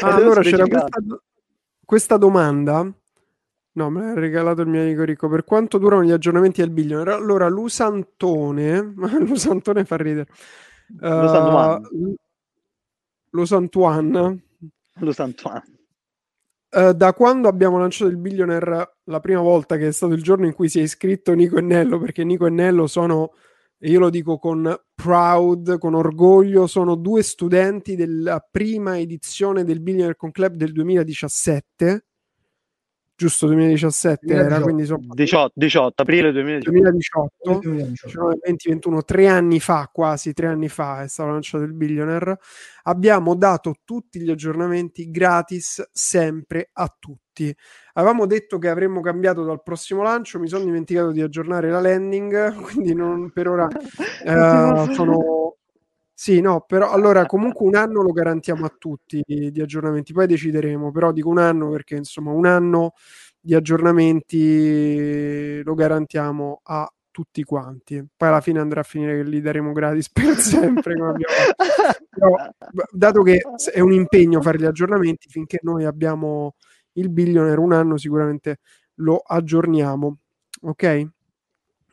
ah, allora c'era questa, questa domanda No, me l'ha regalato il mio amico Ricco. Per quanto durano gli aggiornamenti del billionaire? Allora, l'Usantone, l'Usantone fa ridere. Uh, L'Usantuan. L'Usantuan. Uh, da quando abbiamo lanciato il billionaire la prima volta, che è stato il giorno in cui si è iscritto Nico e Nello, perché Nico e Nello sono, io lo dico con proud, con orgoglio, sono due studenti della prima edizione del Billionaire Con Club del 2017 giusto 2017 2018. era quindi sono 18, 18 aprile 2018, 2018, 2021 tre anni fa quasi tre anni fa è stato lanciato il billionaire. Abbiamo dato tutti gli aggiornamenti gratis sempre a tutti avevamo detto che avremmo cambiato dal prossimo lancio mi sono dimenticato di aggiornare la landing quindi non per ora eh, sono sì, no, però allora comunque un anno lo garantiamo a tutti di, di, aggiornamenti, poi decideremo, però dico un anno perché insomma un anno di aggiornamenti lo garantiamo a tutti quanti. Poi alla fine andrà a finire che li daremo gratis per sempre. Però, dato che è un impegno fare gli aggiornamenti, finché noi abbiamo il billionaire un anno, sicuramente lo aggiorniamo. Ok?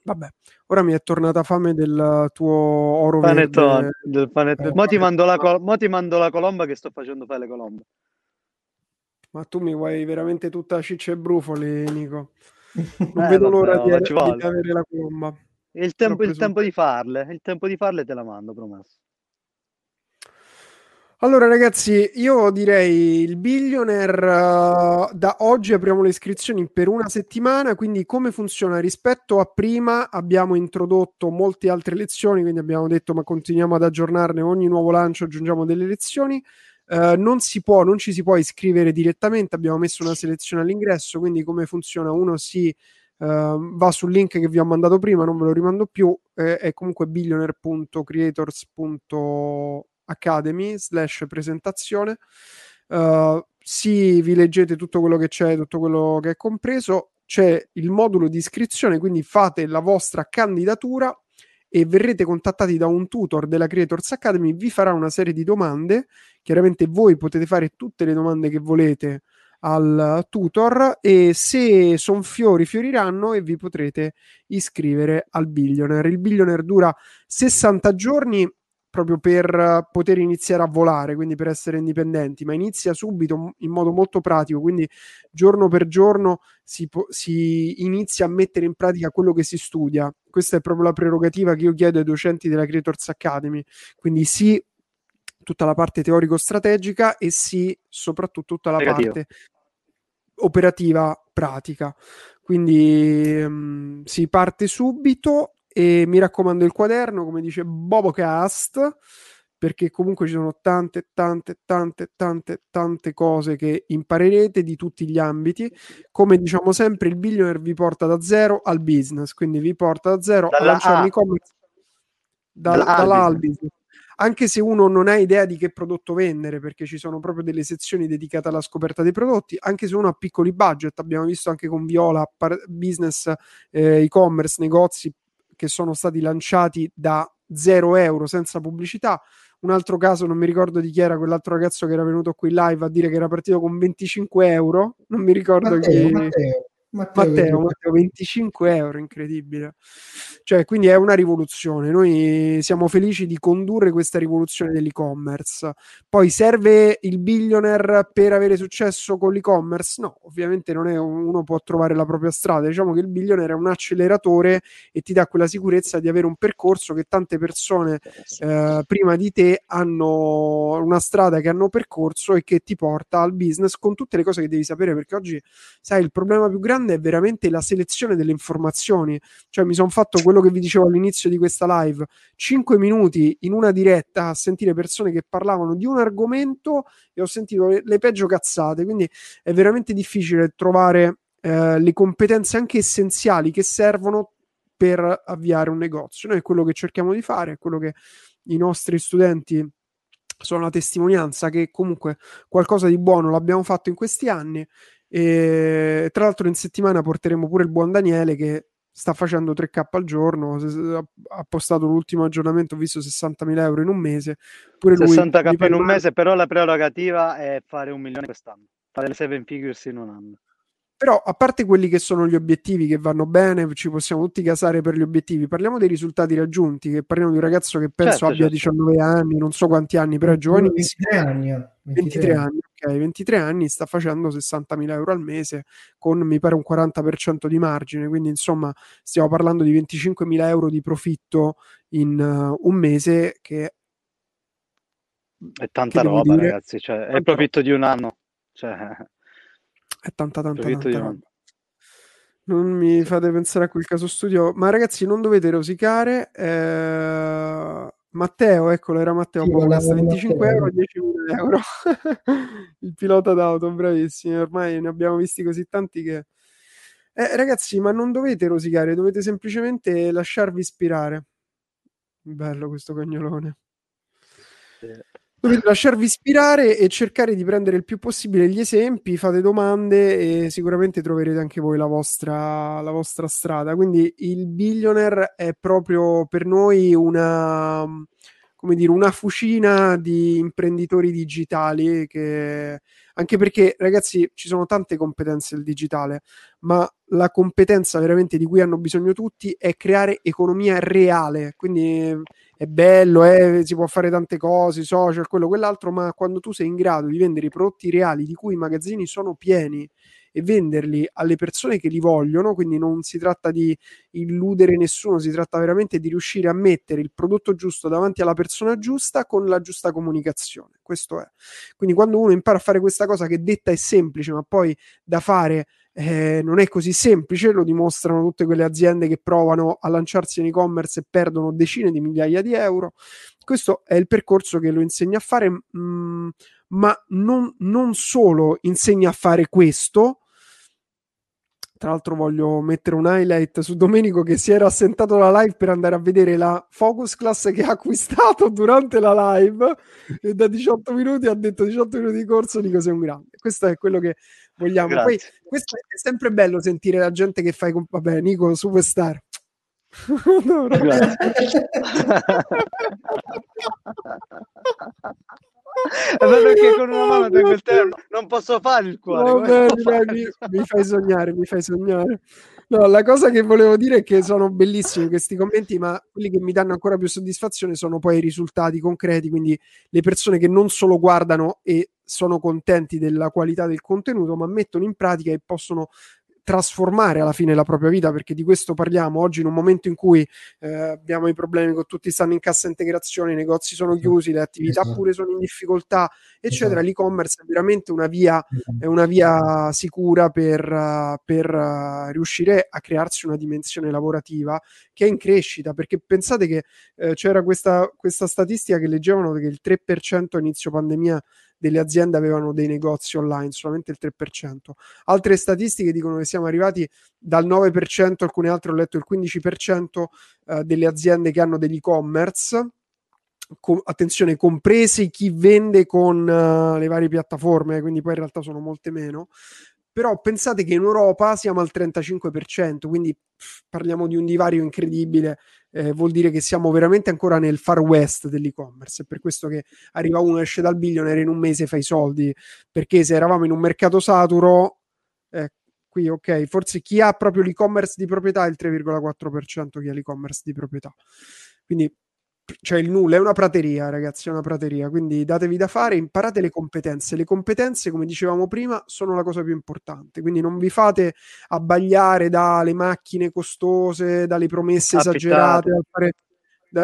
Vabbè, ora mi è tornata fame del tuo oro panettone, verde. Del panettone. Eh, mo, ti mando la col- mo ti mando la colomba che sto facendo fare le colombe. Ma tu mi vuoi veramente tutta ciccia e brufoli, Nico. Non eh, vedo l'ora di, di, avere la colomba. Il tempo, il tempo di farle, il tempo di farle te la mando, promesso. Allora ragazzi, io direi il billionaire uh, da oggi apriamo le iscrizioni per una settimana, quindi come funziona rispetto a prima abbiamo introdotto molte altre lezioni, quindi abbiamo detto ma continuiamo ad aggiornarne ogni nuovo lancio, aggiungiamo delle lezioni. Uh, non si può, non ci si può iscrivere direttamente, abbiamo messo una selezione all'ingresso, quindi come funziona? Uno si uh, va sul link che vi ho mandato prima, non ve lo rimando più, eh, è comunque billionaire.creators.com Academy slash presentazione. Uh, sì, vi leggete tutto quello che c'è, tutto quello che è compreso. C'è il modulo di iscrizione, quindi fate la vostra candidatura e verrete contattati da un tutor della Creators Academy, vi farà una serie di domande. Chiaramente voi potete fare tutte le domande che volete al tutor e se sono fiori fioriranno e vi potrete iscrivere al billionaire. Il billionaire dura 60 giorni proprio per poter iniziare a volare, quindi per essere indipendenti, ma inizia subito in modo molto pratico, quindi giorno per giorno si, po- si inizia a mettere in pratica quello che si studia. Questa è proprio la prerogativa che io chiedo ai docenti della Creators Academy, quindi sì tutta la parte teorico-strategica e sì soprattutto tutta la Negativo. parte operativa pratica. Quindi um, si parte subito e mi raccomando il quaderno, come dice Bobocast, perché comunque ci sono tante, tante, tante, tante, tante cose che imparerete di tutti gli ambiti. Come diciamo sempre, il billionaire vi porta da zero al business, quindi vi porta da zero Dalla a lanciare e-commerce da, dalla al business. Anche se uno non ha idea di che prodotto vendere, perché ci sono proprio delle sezioni dedicate alla scoperta dei prodotti, anche se uno ha piccoli budget, abbiamo visto anche con Viola, par- business, eh, e-commerce, negozi che sono stati lanciati da 0 euro senza pubblicità. Un altro caso, non mi ricordo di chi era quell'altro ragazzo che era venuto qui live a dire che era partito con 25 euro. Non mi ricordo Matteo, chi. Matteo. Matteo, Matteo, Matteo, 25 euro, incredibile. Cioè, quindi è una rivoluzione. Noi siamo felici di condurre questa rivoluzione dell'e-commerce. Poi serve il billionaire per avere successo con l'e-commerce? No, ovviamente non è uno può trovare la propria strada. Diciamo che il billionaire è un acceleratore e ti dà quella sicurezza di avere un percorso che tante persone eh, prima di te hanno una strada che hanno percorso e che ti porta al business con tutte le cose che devi sapere. Perché oggi, sai, il problema più grande è veramente la selezione delle informazioni. Cioè, mi sono fatto quello che vi dicevo all'inizio di questa live: 5 minuti in una diretta a sentire persone che parlavano di un argomento e ho sentito le, le peggio cazzate. Quindi è veramente difficile trovare eh, le competenze anche essenziali che servono per avviare un negozio. Noi è quello che cerchiamo di fare, è quello che i nostri studenti sono la testimonianza che comunque qualcosa di buono l'abbiamo fatto in questi anni e tra l'altro in settimana porteremo pure il buon Daniele che sta facendo 3k al giorno, ha postato l'ultimo aggiornamento, ho visto 60.000 euro in un mese. Pure 60k in un mese, però la prerogativa è fare un milione quest'anno, fare le 7 figures in un anno. Però, a parte quelli che sono gli obiettivi che vanno bene, ci possiamo tutti casare per gli obiettivi, parliamo dei risultati raggiunti, che parliamo di un ragazzo che penso Certo, abbia certo. 19 anni, non so quanti anni, però è giovanissimo. 23 anni. Eh, 23 anni, ok, 23 anni, sta facendo 60.000 euro al mese con mi pare un 40% di margine, quindi insomma stiamo parlando di 25.000 euro di profitto in uh, un mese che È tanta che roba, dire? ragazzi. Cioè, è il profitto di un anno. Cioè, è tanta tanta tanta roba. anno. Non mi fate pensare a quel caso studio, ma ragazzi non dovete rosicare. eh, Matteo, eccolo, era Matteo Sì, di 25 Matteo. euro, 10.000 euro. Il pilota d'auto, bravissimi, ormai ne abbiamo visti così tanti che... Eh, ragazzi, ma non dovete rosicare, dovete semplicemente lasciarvi ispirare. Bello questo cagnolone. Sì. Dovete lasciarvi ispirare e cercare di prendere il più possibile gli esempi, fate domande e sicuramente troverete anche voi la vostra, la vostra strada. Quindi il billionaire è proprio per noi una, come dire, una fucina di imprenditori digitali che anche perché ragazzi ci sono tante competenze del digitale, ma la competenza veramente di cui hanno bisogno tutti è creare economia reale. Quindi è bello, eh, si può fare tante cose, social, quello, quell'altro, ma quando tu sei in grado di vendere i prodotti reali di cui i magazzini sono pieni e venderli alle persone che li vogliono, quindi non si tratta di illudere nessuno, si tratta veramente di riuscire a mettere il prodotto giusto davanti alla persona giusta con la giusta comunicazione. Questo è. Quindi quando uno impara a fare questa cosa che detta è semplice, ma poi da fare eh, non è così semplice, lo dimostrano tutte quelle aziende che provano a lanciarsi in e-commerce e perdono decine di migliaia di euro. Questo è il percorso che lo insegna a fare, mh, ma non, non solo insegna a fare questo. Tra l'altro voglio mettere un highlight su Domenico che si era assentato la live per andare a vedere la focus class che ha acquistato durante la live e da 18 minuti ha detto 18 minuti di corso di cos'è un grande. Questo è quello che vogliamo. Poi questo è sempre bello sentire la gente che fai con vabbè Nico superstar. Grazie. È perché con una mano tengo il telefono, non posso fare il cuore. devo fare? mi, mi fai sognare, mi fai sognare. No, la cosa che volevo dire è che sono bellissimi questi commenti, ma quelli che mi danno ancora più soddisfazione sono poi i risultati concreti, quindi le persone che non solo guardano e sono contenti della qualità del contenuto, ma mettono in pratica e possono trasformare alla fine la propria vita, perché di questo parliamo oggi in un momento in cui eh, abbiamo i problemi con tutti stanno in cassa integrazione, i negozi sono chiusi, le attività Esatto. pure sono in difficoltà, eccetera. Esatto. L'e-commerce è veramente una via è una via sicura per, per uh, riuscire a crearsi una dimensione lavorativa che è in crescita, perché pensate che eh, c'era questa, questa statistica che leggevano che il 3% a inizio pandemia delle aziende avevano dei negozi online, solamente il 3%. Altre statistiche dicono che siamo arrivati dal 9%, alcune altre ho letto il 15% uh, delle aziende che hanno degli e-commerce Com- attenzione, compresi chi vende con uh, le varie piattaforme, quindi poi in realtà sono molte meno. Però pensate che in Europa siamo al 35%, quindi pff, parliamo di un divario incredibile. Eh, vuol dire che siamo veramente ancora nel far west dell'e-commerce. È per questo che arriva uno, esce dal billionaire in un mese fa i soldi. Perché se eravamo in un mercato saturo, eh, qui ok, forse chi ha proprio l'e-commerce di proprietà è il 3,4% chi ha l'e-commerce di proprietà. Quindi cioè il nulla è una prateria, ragazzi, è una prateria. Quindi datevi da fare, imparate le competenze. Le competenze, come dicevamo prima, sono la cosa più importante. Quindi non vi fate abbagliare dalle macchine costose, dalle promesse esagerate,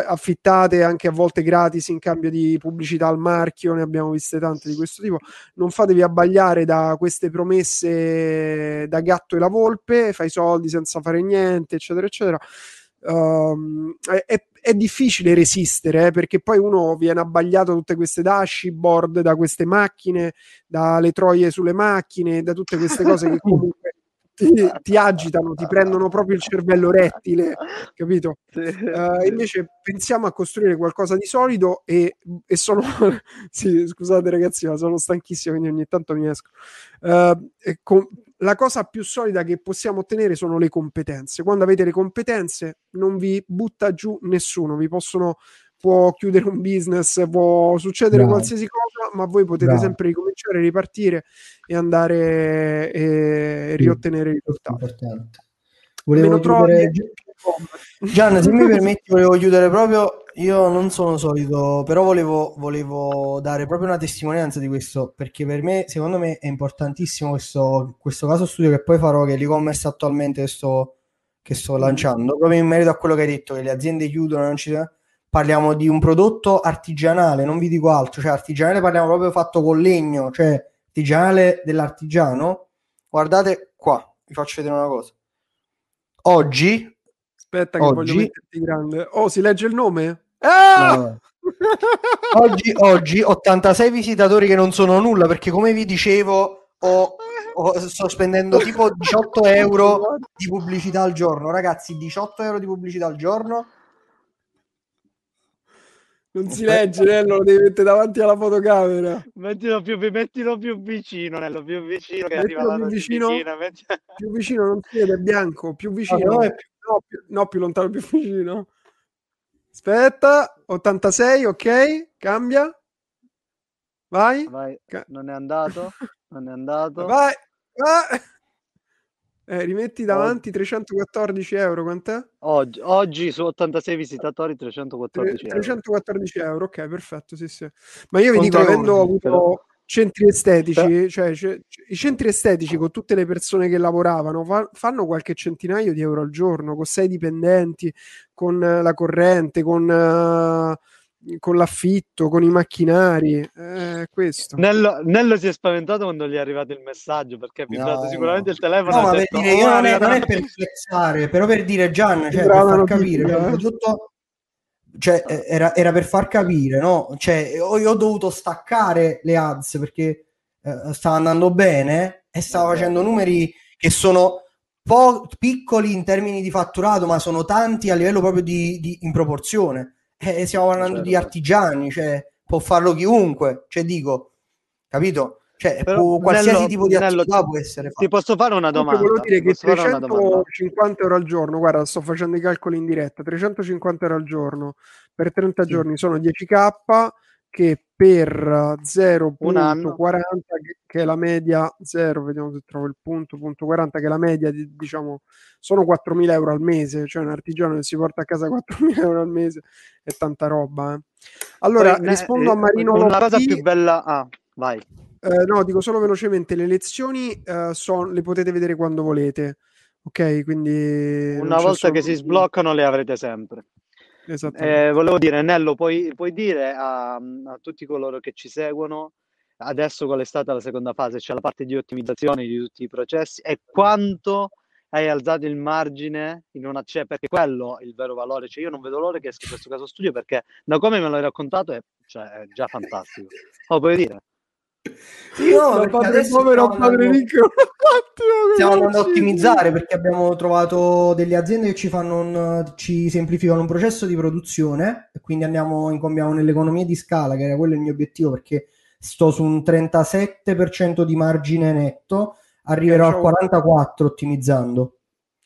affittate anche a volte gratis in cambio di pubblicità al marchio. Ne abbiamo viste tante di questo tipo. Non fatevi abbagliare da queste promesse da gatto e la volpe, fai soldi senza fare niente, eccetera, eccetera. Um, è, è, difficile resistere eh, perché poi uno viene abbagliato da tutte queste dashboard, da queste macchine, dalle troie sulle macchine, da tutte queste cose che comunque ti, ti agitano, ti prendono proprio il cervello rettile, capito? Uh, invece pensiamo a costruire qualcosa di solido e, e sono sì, scusate ragazzi, ma sono stanchissimo, quindi ogni tanto mi esco. Uh, con, la cosa più solida che possiamo ottenere sono le competenze. Quando avete le competenze, non vi butta giù nessuno, vi possono può chiudere un business, può succedere Bravo. qualsiasi cosa, ma voi potete Bravo. sempre ricominciare, ripartire e andare e Sì. riottenere i risultati. Volevo chiudere... Gian, se mi permetti, volevo chiudere proprio. Io non sono solito, però volevo, volevo dare proprio una testimonianza di questo, perché per me, secondo me, è importantissimo questo, questo caso studio che poi farò, che è l'e-commerce attualmente che sto, che sto lanciando, proprio in merito a quello che hai detto, che le aziende chiudono, non ci... parliamo di un prodotto artigianale, non vi dico altro, cioè artigianale parliamo proprio fatto con legno, cioè artigianale dell'artigiano. Guardate qua, vi faccio vedere una cosa. Oggi Aspetta che Oggi- voglio metterti grande. Oh, si legge il nome? Ah! No. Oggi, oggi 86 visitatori che non sono nulla perché come vi dicevo ho- ho- sto spendendo tipo 18 euro di pubblicità al giorno ragazzi 18 euro di pubblicità al giorno Non si legge, Nello, lo devi mettere davanti alla fotocamera. Mettilo più, mettilo più vicino, Nello, più vicino che Mettilo arriva più vicino. vicina, metti- Più vicino non si vede, è bianco. Più vicino. no, è più- No, più, no, più lontano, più vicino. Aspetta, 86, ok, cambia. Vai. Vai, Ca- non è andato, non è andato. Vai. vai. Eh, rimetti davanti 314 euro, quant'è? Oggi, oggi su 86 visitatori Tre- 314 euro. 314 euro, ok, perfetto, sì, sì. Ma io vi dico, Conta avendo euro, avuto però- centri estetici, cioè, cioè, i centri estetici con tutte le persone che lavoravano fa- fanno qualche centinaio di euro al giorno, con sei dipendenti, con eh, la corrente, con, eh, con l'affitto, con i macchinari, eh, questo. Nello, Nello si è spaventato quando gli è arrivato il messaggio perché ha vibrato No, sicuramente no. il telefono. no ma detto, dire io "Oh, non è, non è per flexare però per dire Gian cioè, per far capire il eh. prodotto cioè, eh, era, era per far capire no? cioè, io ho dovuto staccare le ads perché eh, stava andando bene e stavo Vabbè. facendo numeri che sono po- piccoli in termini di fatturato ma sono tanti a livello proprio di, di- in proporzione e stiamo parlando di Certo. artigiani cioè può farlo chiunque cioè dico capito cioè Però, può- qualsiasi Nello- tipo di Nello, attività può essere Ti fatta posso fare una domanda? volevo dire Ti che posso fare una domanda? 350 euro al giorno, guarda, sto facendo i calcoli in diretta, 350 euro al giorno per 30 Sì. giorni sono 10k che per Un anno. 0.40 che- che è la media 0, vediamo se trovo il punto, punto 40 che è la media di, diciamo sono 4.000 euro al mese, cioè un artigiano che si porta a casa 4.000 euro al mese è tanta roba. eh. Allora, Poi, ne- rispondo a eh, Marino Una cosa più bella... Ah, vai. Eh, no, dico solo velocemente, le lezioni eh, son- le potete vedere quando volete, ok? Quindi Una volta che si sbloccano le avrete sempre. Eh, volevo dire, Nello, puoi, puoi dire a, a tutti coloro che ci seguono, adesso qual è stata la seconda fase, cioè la parte di ottimizzazione di tutti i processi e quanto hai alzato il margine in una cioè, perché quello è il vero valore. Cioè, io non vedo l'ora che esca questo caso studio perché da come me l'hai raccontato è, cioè, è già fantastico. Lo puoi dire? Perché padre adesso povero padre andando- ricco. Stiamo andando a ottimizzare perché abbiamo trovato delle aziende che ci fanno un, ci semplificano un processo di produzione e quindi andiamo incombiamo nell'economia di scala che era quello il mio obiettivo perché sto su un 37% di margine netto arriverò al ciao. 44 ottimizzando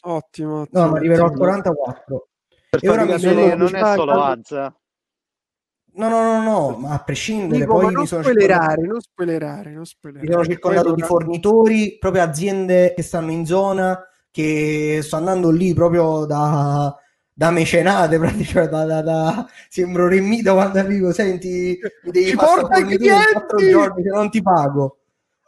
Ottimo, ottimo. no ma arriverò al ottimo. 44 Per E ora mi sono non è solo calma. No no no no ma a prescindere Dico, poi non spoilerare, non spoilerare, non spoilerare. Mi sono Poi circondato di fornitori, proprio aziende che stanno in zona, che sto andando lì proprio da, da mecenate, praticamente, da, da, da- sembro Remito quando arrivo, senti, mi devi Ci passare porta i fornitore in clienti! quattro giorni che non ti pago.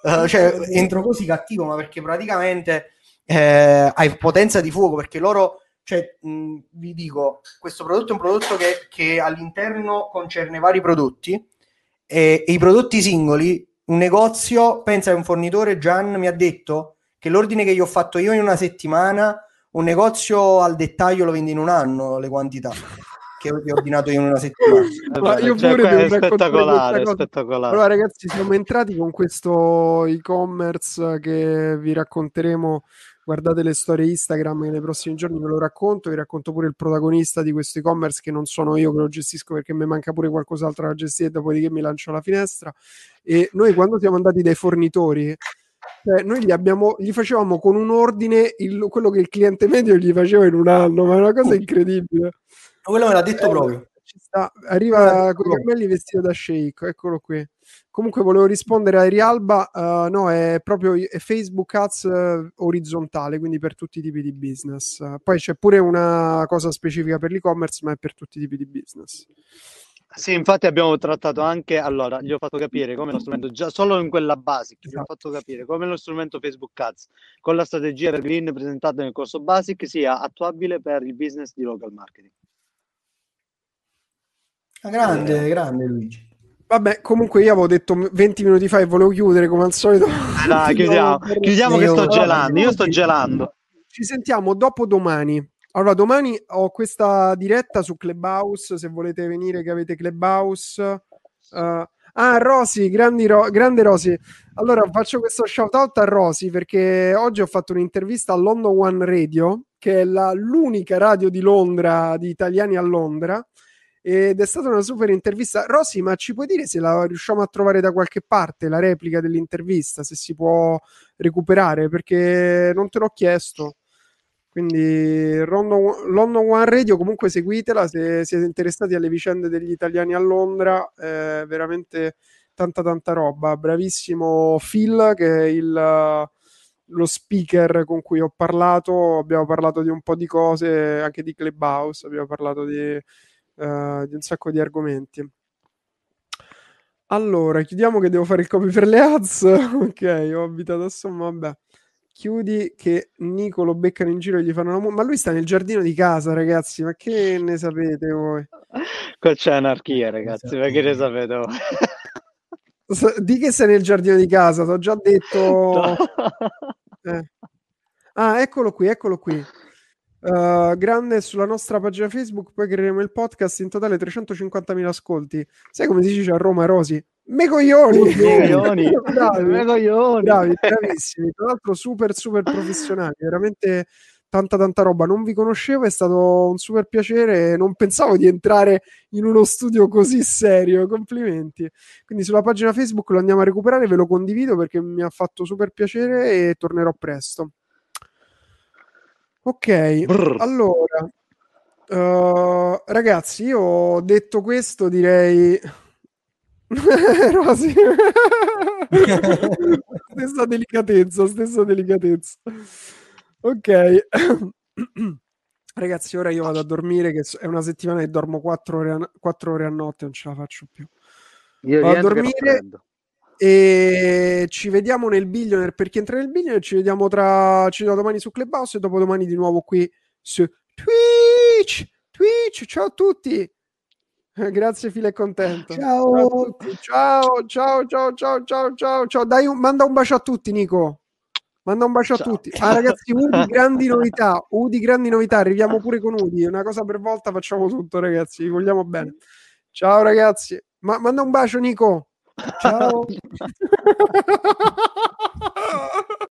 Eh, cioè, entro così cattivo, ma perché praticamente eh, hai potenza di fuoco, perché loro, cioè, mh, vi dico, questo prodotto è un prodotto che, che all'interno concerne vari prodotti e, e i prodotti singoli, un negozio, pensa che un fornitore, Gian, mi ha detto che l'ordine che gli ho fatto io in una settimana, un negozio al dettaglio lo vende in un anno le quantità che ho ordinato io in una settimana. Ma beh, io cioè, pure è spettacolare, spettacolare. Allora, ragazzi, siamo entrati con questo e-commerce che vi racconteremo. Guardate le storie Instagram che nei prossimi giorni ve lo racconto. Vi racconto pure il protagonista di questo e-commerce che non sono io che lo gestisco perché mi manca pure qualcos'altro da gestire. Dopodiché mi lancio alla finestra. E noi, quando siamo andati dai fornitori, cioè, noi gli, abbiamo, gli facevamo con un ordine il- quello che il cliente medio gli faceva in un anno, ma è una cosa incredibile. Quello me l'ha detto Eh, proprio. ci sta. Arriva con i capelli vestito da shake, eccolo qui. Comunque volevo rispondere a Rialba, uh, no, è proprio è Facebook Ads uh, orizzontale, quindi per tutti i tipi di business. Uh, poi c'è pure una cosa specifica per l'e-commerce, ma è per tutti i tipi di business. Sì, infatti abbiamo trattato anche, allora, gli ho fatto capire come lo strumento, già solo in quella basic, esatto. gli ho fatto capire come lo strumento Facebook Ads con la strategia Evergreen presentata nel corso basic sia attuabile per il business di local marketing. Grande, grande Luigi. Vabbè, comunque io avevo detto 20 minuti fa e volevo chiudere come al solito. Dai, chiudiamo, chiudiamo che sto gelando, io sto gelando. Ci sentiamo dopo domani. Allora, domani ho questa diretta su Clubhouse, se volete venire che avete Clubhouse. Uh, ah, Rosy, Ro- grande Rosy. Allora, faccio questo shout out a Rosy perché oggi ho fatto un'intervista a London One Radio, che è la, l'unica radio di Londra, di italiani a Londra, ed è stata una super intervista. Rosy, ma ci puoi dire se la riusciamo a trovare da qualche parte, la replica dell'intervista, se si può recuperare, perché non te l'ho chiesto. Quindi London, London One Radio, comunque seguitela se siete interessati alle vicende degli italiani a Londra, eh, veramente tanta tanta roba. Bravissimo Phil che è il, lo speaker con cui ho parlato, abbiamo parlato di un po' di cose, anche di Clubhouse, abbiamo parlato di, uh, di un sacco di argomenti. Allora, chiudiamo che devo fare il copy per le ads. ok, ho abitato a Somma, vabbè. Chiudi che Nico lo beccano in giro e gli fanno una mu- ma lui sta nel giardino di casa ragazzi ma che ne sapete voi? Qua c'è anarchia ragazzi ma che ne sapete voi? Di che sei nel giardino di casa? Ti ho già detto. Eh. ah eccolo qui eccolo qui Uh, grande sulla nostra pagina Facebook, poi creeremo il podcast in totale 350.000 ascolti. Sai come si dice a Roma, Rosi? Bravi, Megoglioni. bravi, bravissimi. Tra l'altro super, super professionali, veramente tanta tanta roba. Non vi conoscevo, è stato un super piacere. Non pensavo di entrare in uno studio così serio. Complimenti. Quindi sulla pagina Facebook lo andiamo a recuperare, ve lo condivido perché mi ha fatto super piacere e tornerò presto. Ok, Brr. allora, uh, ragazzi, io ho detto questo, direi... Rosy. stessa delicatezza, stessa delicatezza. Ok. Ragazzi, ora io vado a dormire, che è una settimana che dormo 4 ore a, 4 ore a notte, non ce la faccio più. Io vado a dormire e ci vediamo nel billionaire per chi entra nel billionaire. Ci vediamo tra ci vediamo domani su Clubhouse e dopodomani di nuovo qui su Twitch. Twitch, ciao a tutti. Grazie file contento. Ciao. ciao, ciao, ciao, ciao, ciao, ciao, ciao. Dai, un, manda un bacio a tutti, Nico. Manda un bacio ciao. a tutti. Ah, ragazzi, Udi, grandi novità. Udi, grandi novità. Arriviamo pure con Udi. Una cosa per volta facciamo tutto, ragazzi. Vi vogliamo bene. Ciao, ragazzi. Ma, manda un bacio, Nico. Ciao.